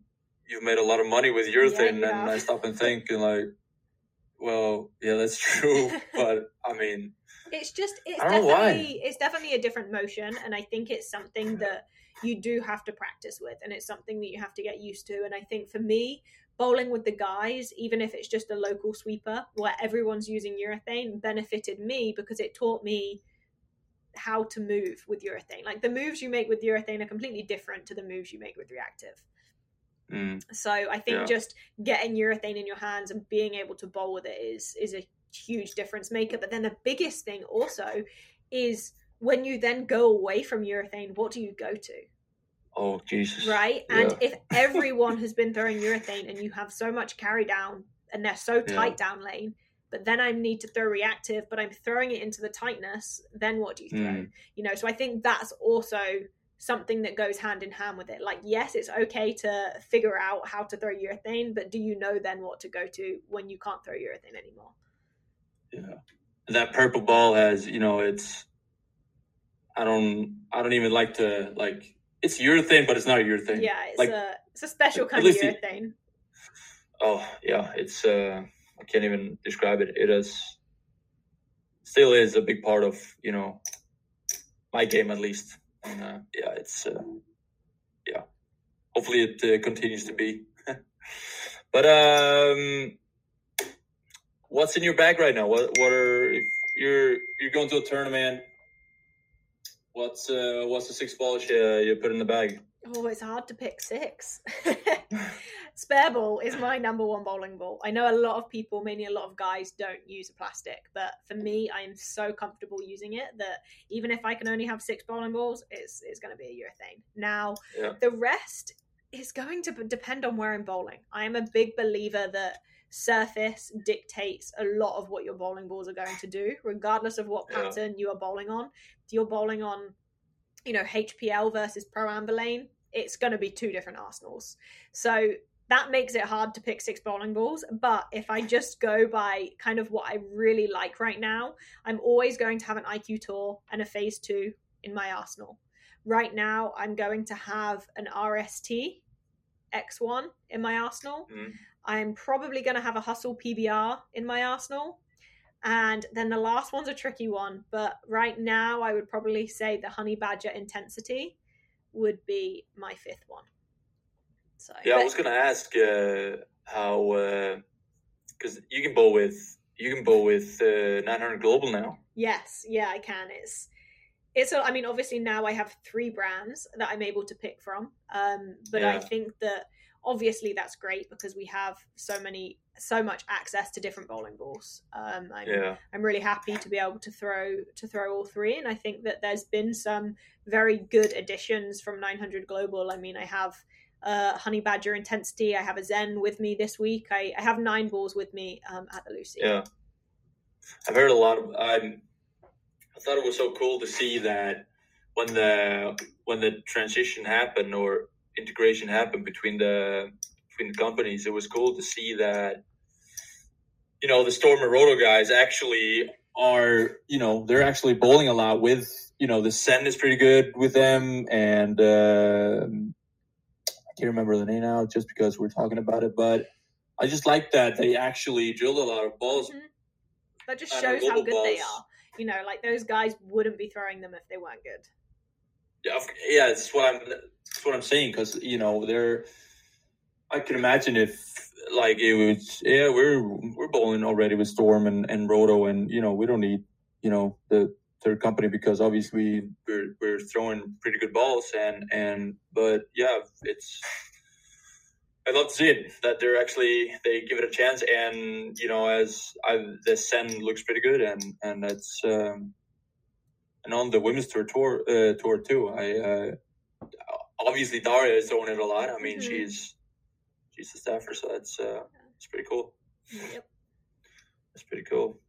you've made a lot of money with urethane, you and. I stop and think and like, well, yeah, that's true, (laughs) but I mean, It's just it's I don't know why. definitely it's definitely a different motion, and I think it's something that you do have to practice with, and it's something that you have to get used to. And I think for me, bowling with the guys, even if it's just a local sweeper where everyone's using urethane, benefited me because it taught me how to move with urethane. Like the moves you make with urethane are completely different to the moves you make with reactive. mm, So I think Yeah. just getting urethane in your hands and being able to bowl with it is is a huge difference maker. But then the biggest thing also is when you then go away from urethane, what do you go to? Oh Jesus, Right? And Yeah. if everyone has been throwing urethane and you have so much carry down and they're so tight down lane, but then I need to throw reactive, but I'm throwing it into the tightness, then what do you throw? Mm. You know, so I think that's also something that goes hand in hand with it. Like, yes, it's okay to figure out how to throw urethane, but do you know then what to go to when you can't throw urethane anymore? yeah. That purple ball has, you know, it's. I don't. I don't even like to like. It's urethane, but it's not urethane. Yeah, it's Like, a it's a special kind of it- urethane. Oh yeah, it's. uh I can't even describe it. It is. Still is a big part of you know. My game at least, and uh, yeah, it's. Uh, yeah, hopefully it uh, continues to be. (laughs) but um, what's in your bag right now? What what are if you're you're going to a tournament? What's uh what's the six balls you, you put in the bag? Oh, it's hard to pick six. (laughs) Spare ball is my number one bowling ball. I know a lot of people, mainly a lot of guys, don't use a plastic, but for me, I am so comfortable using it that even if I can only have six bowling balls, it's it's going to be a urethane. Now, Yeah. the rest is going to depend on where I'm bowling. I am a big believer that surface dictates a lot of what your bowling balls are going to do, regardless of what Yeah. pattern you are bowling on. If you're bowling on, you know, HPL versus Pro Anvilane, it's going to be two different arsenals. So that makes it hard to pick six bowling balls. But if I just go by kind of what I really like right now, I'm always going to have an IQ Tour and a Phase 2 in my arsenal. Right now, I'm going to have an RST X1 in my arsenal. Mhm. I'm probably going to have a Hustle PBR in my arsenal. And then the last one's a tricky one, but right now I would probably say the Honey Badger Intensity would be my fifth one. So Yeah, I was gonna ask uh, how because you can bowl with you can bowl with uh, 900 global now. Yes, yeah, I can. It's it's a, I mean, obviously now I have three brands that I'm able to pick from. Um, but I think that obviously that's great because we have so many so much access to different bowling balls. Um, I'm Yeah, I'm really happy to be able to throw to throw all three, and I think that there's been some very good additions from 900 Global. I mean, I have uh, Honey Badger Intensity. I have a Zen with me this week. I, I have nine balls with me um, at the Luci. yeah. I've heard a lot of. I I thought it was so cool to see that when the when the transition happened or integration happened between the between the companies, it was cool to see that you know the Storm and Roto guys actually are you know they're actually bowling a lot with you know the Zen is pretty good with them and um I can't remember the name now just because we're talking about it, but I just like that they actually drilled a lot of balls. Mhm. That just shows how good they are. You know, like those guys wouldn't be throwing them if they weren't good. Yeah, that's what I'm. That's what I'm saying because you know they're. I can imagine if like it was. Yeah, we're we're bowling already with Storm and and Roto, and you know we don't need you know the third company because obviously we're we're throwing pretty good balls and and but yeah, it's. I love to see it that they're actually they give it a chance, and you know as I, the Zen looks pretty good, and and it's. Um, and on the women's tour tour uh, tour too. I uh, obviously Daria is throwing it a lot. I mean, Mhm. she's she's a staffer, so that's uh, it's pretty cool. Yep. That's pretty cool.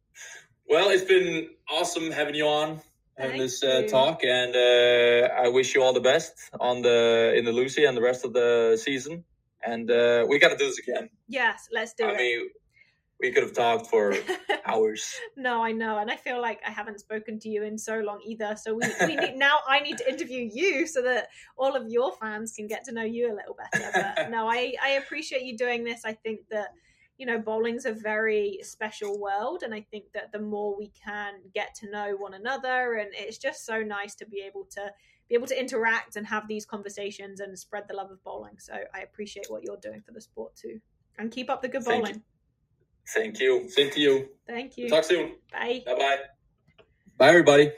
Well, it's been awesome having you on having Thank this uh, talk, and uh, I wish you all the best on the in the Luci and the rest of the season. And uh, we got to do this again. Yes, let's do I it. mean, we could have talked for (laughs) hours. no, I know, and I feel like I haven't spoken to you in so long either. So we, we need (laughs) now. I need to interview you so that all of your fans can get to know you a little better. But (laughs) no, I I appreciate you doing this. I think that you know bowling's a very special world, and I think that the more we can get to know one another, and it's just so nice to be able to be able to interact and have these conversations and spread the love of bowling. So I appreciate what you're doing for the sport too, and keep up the good Thank bowling. Thank you. Same to you. Thank you. Talk soon. Bye. Bye bye. Bye, everybody.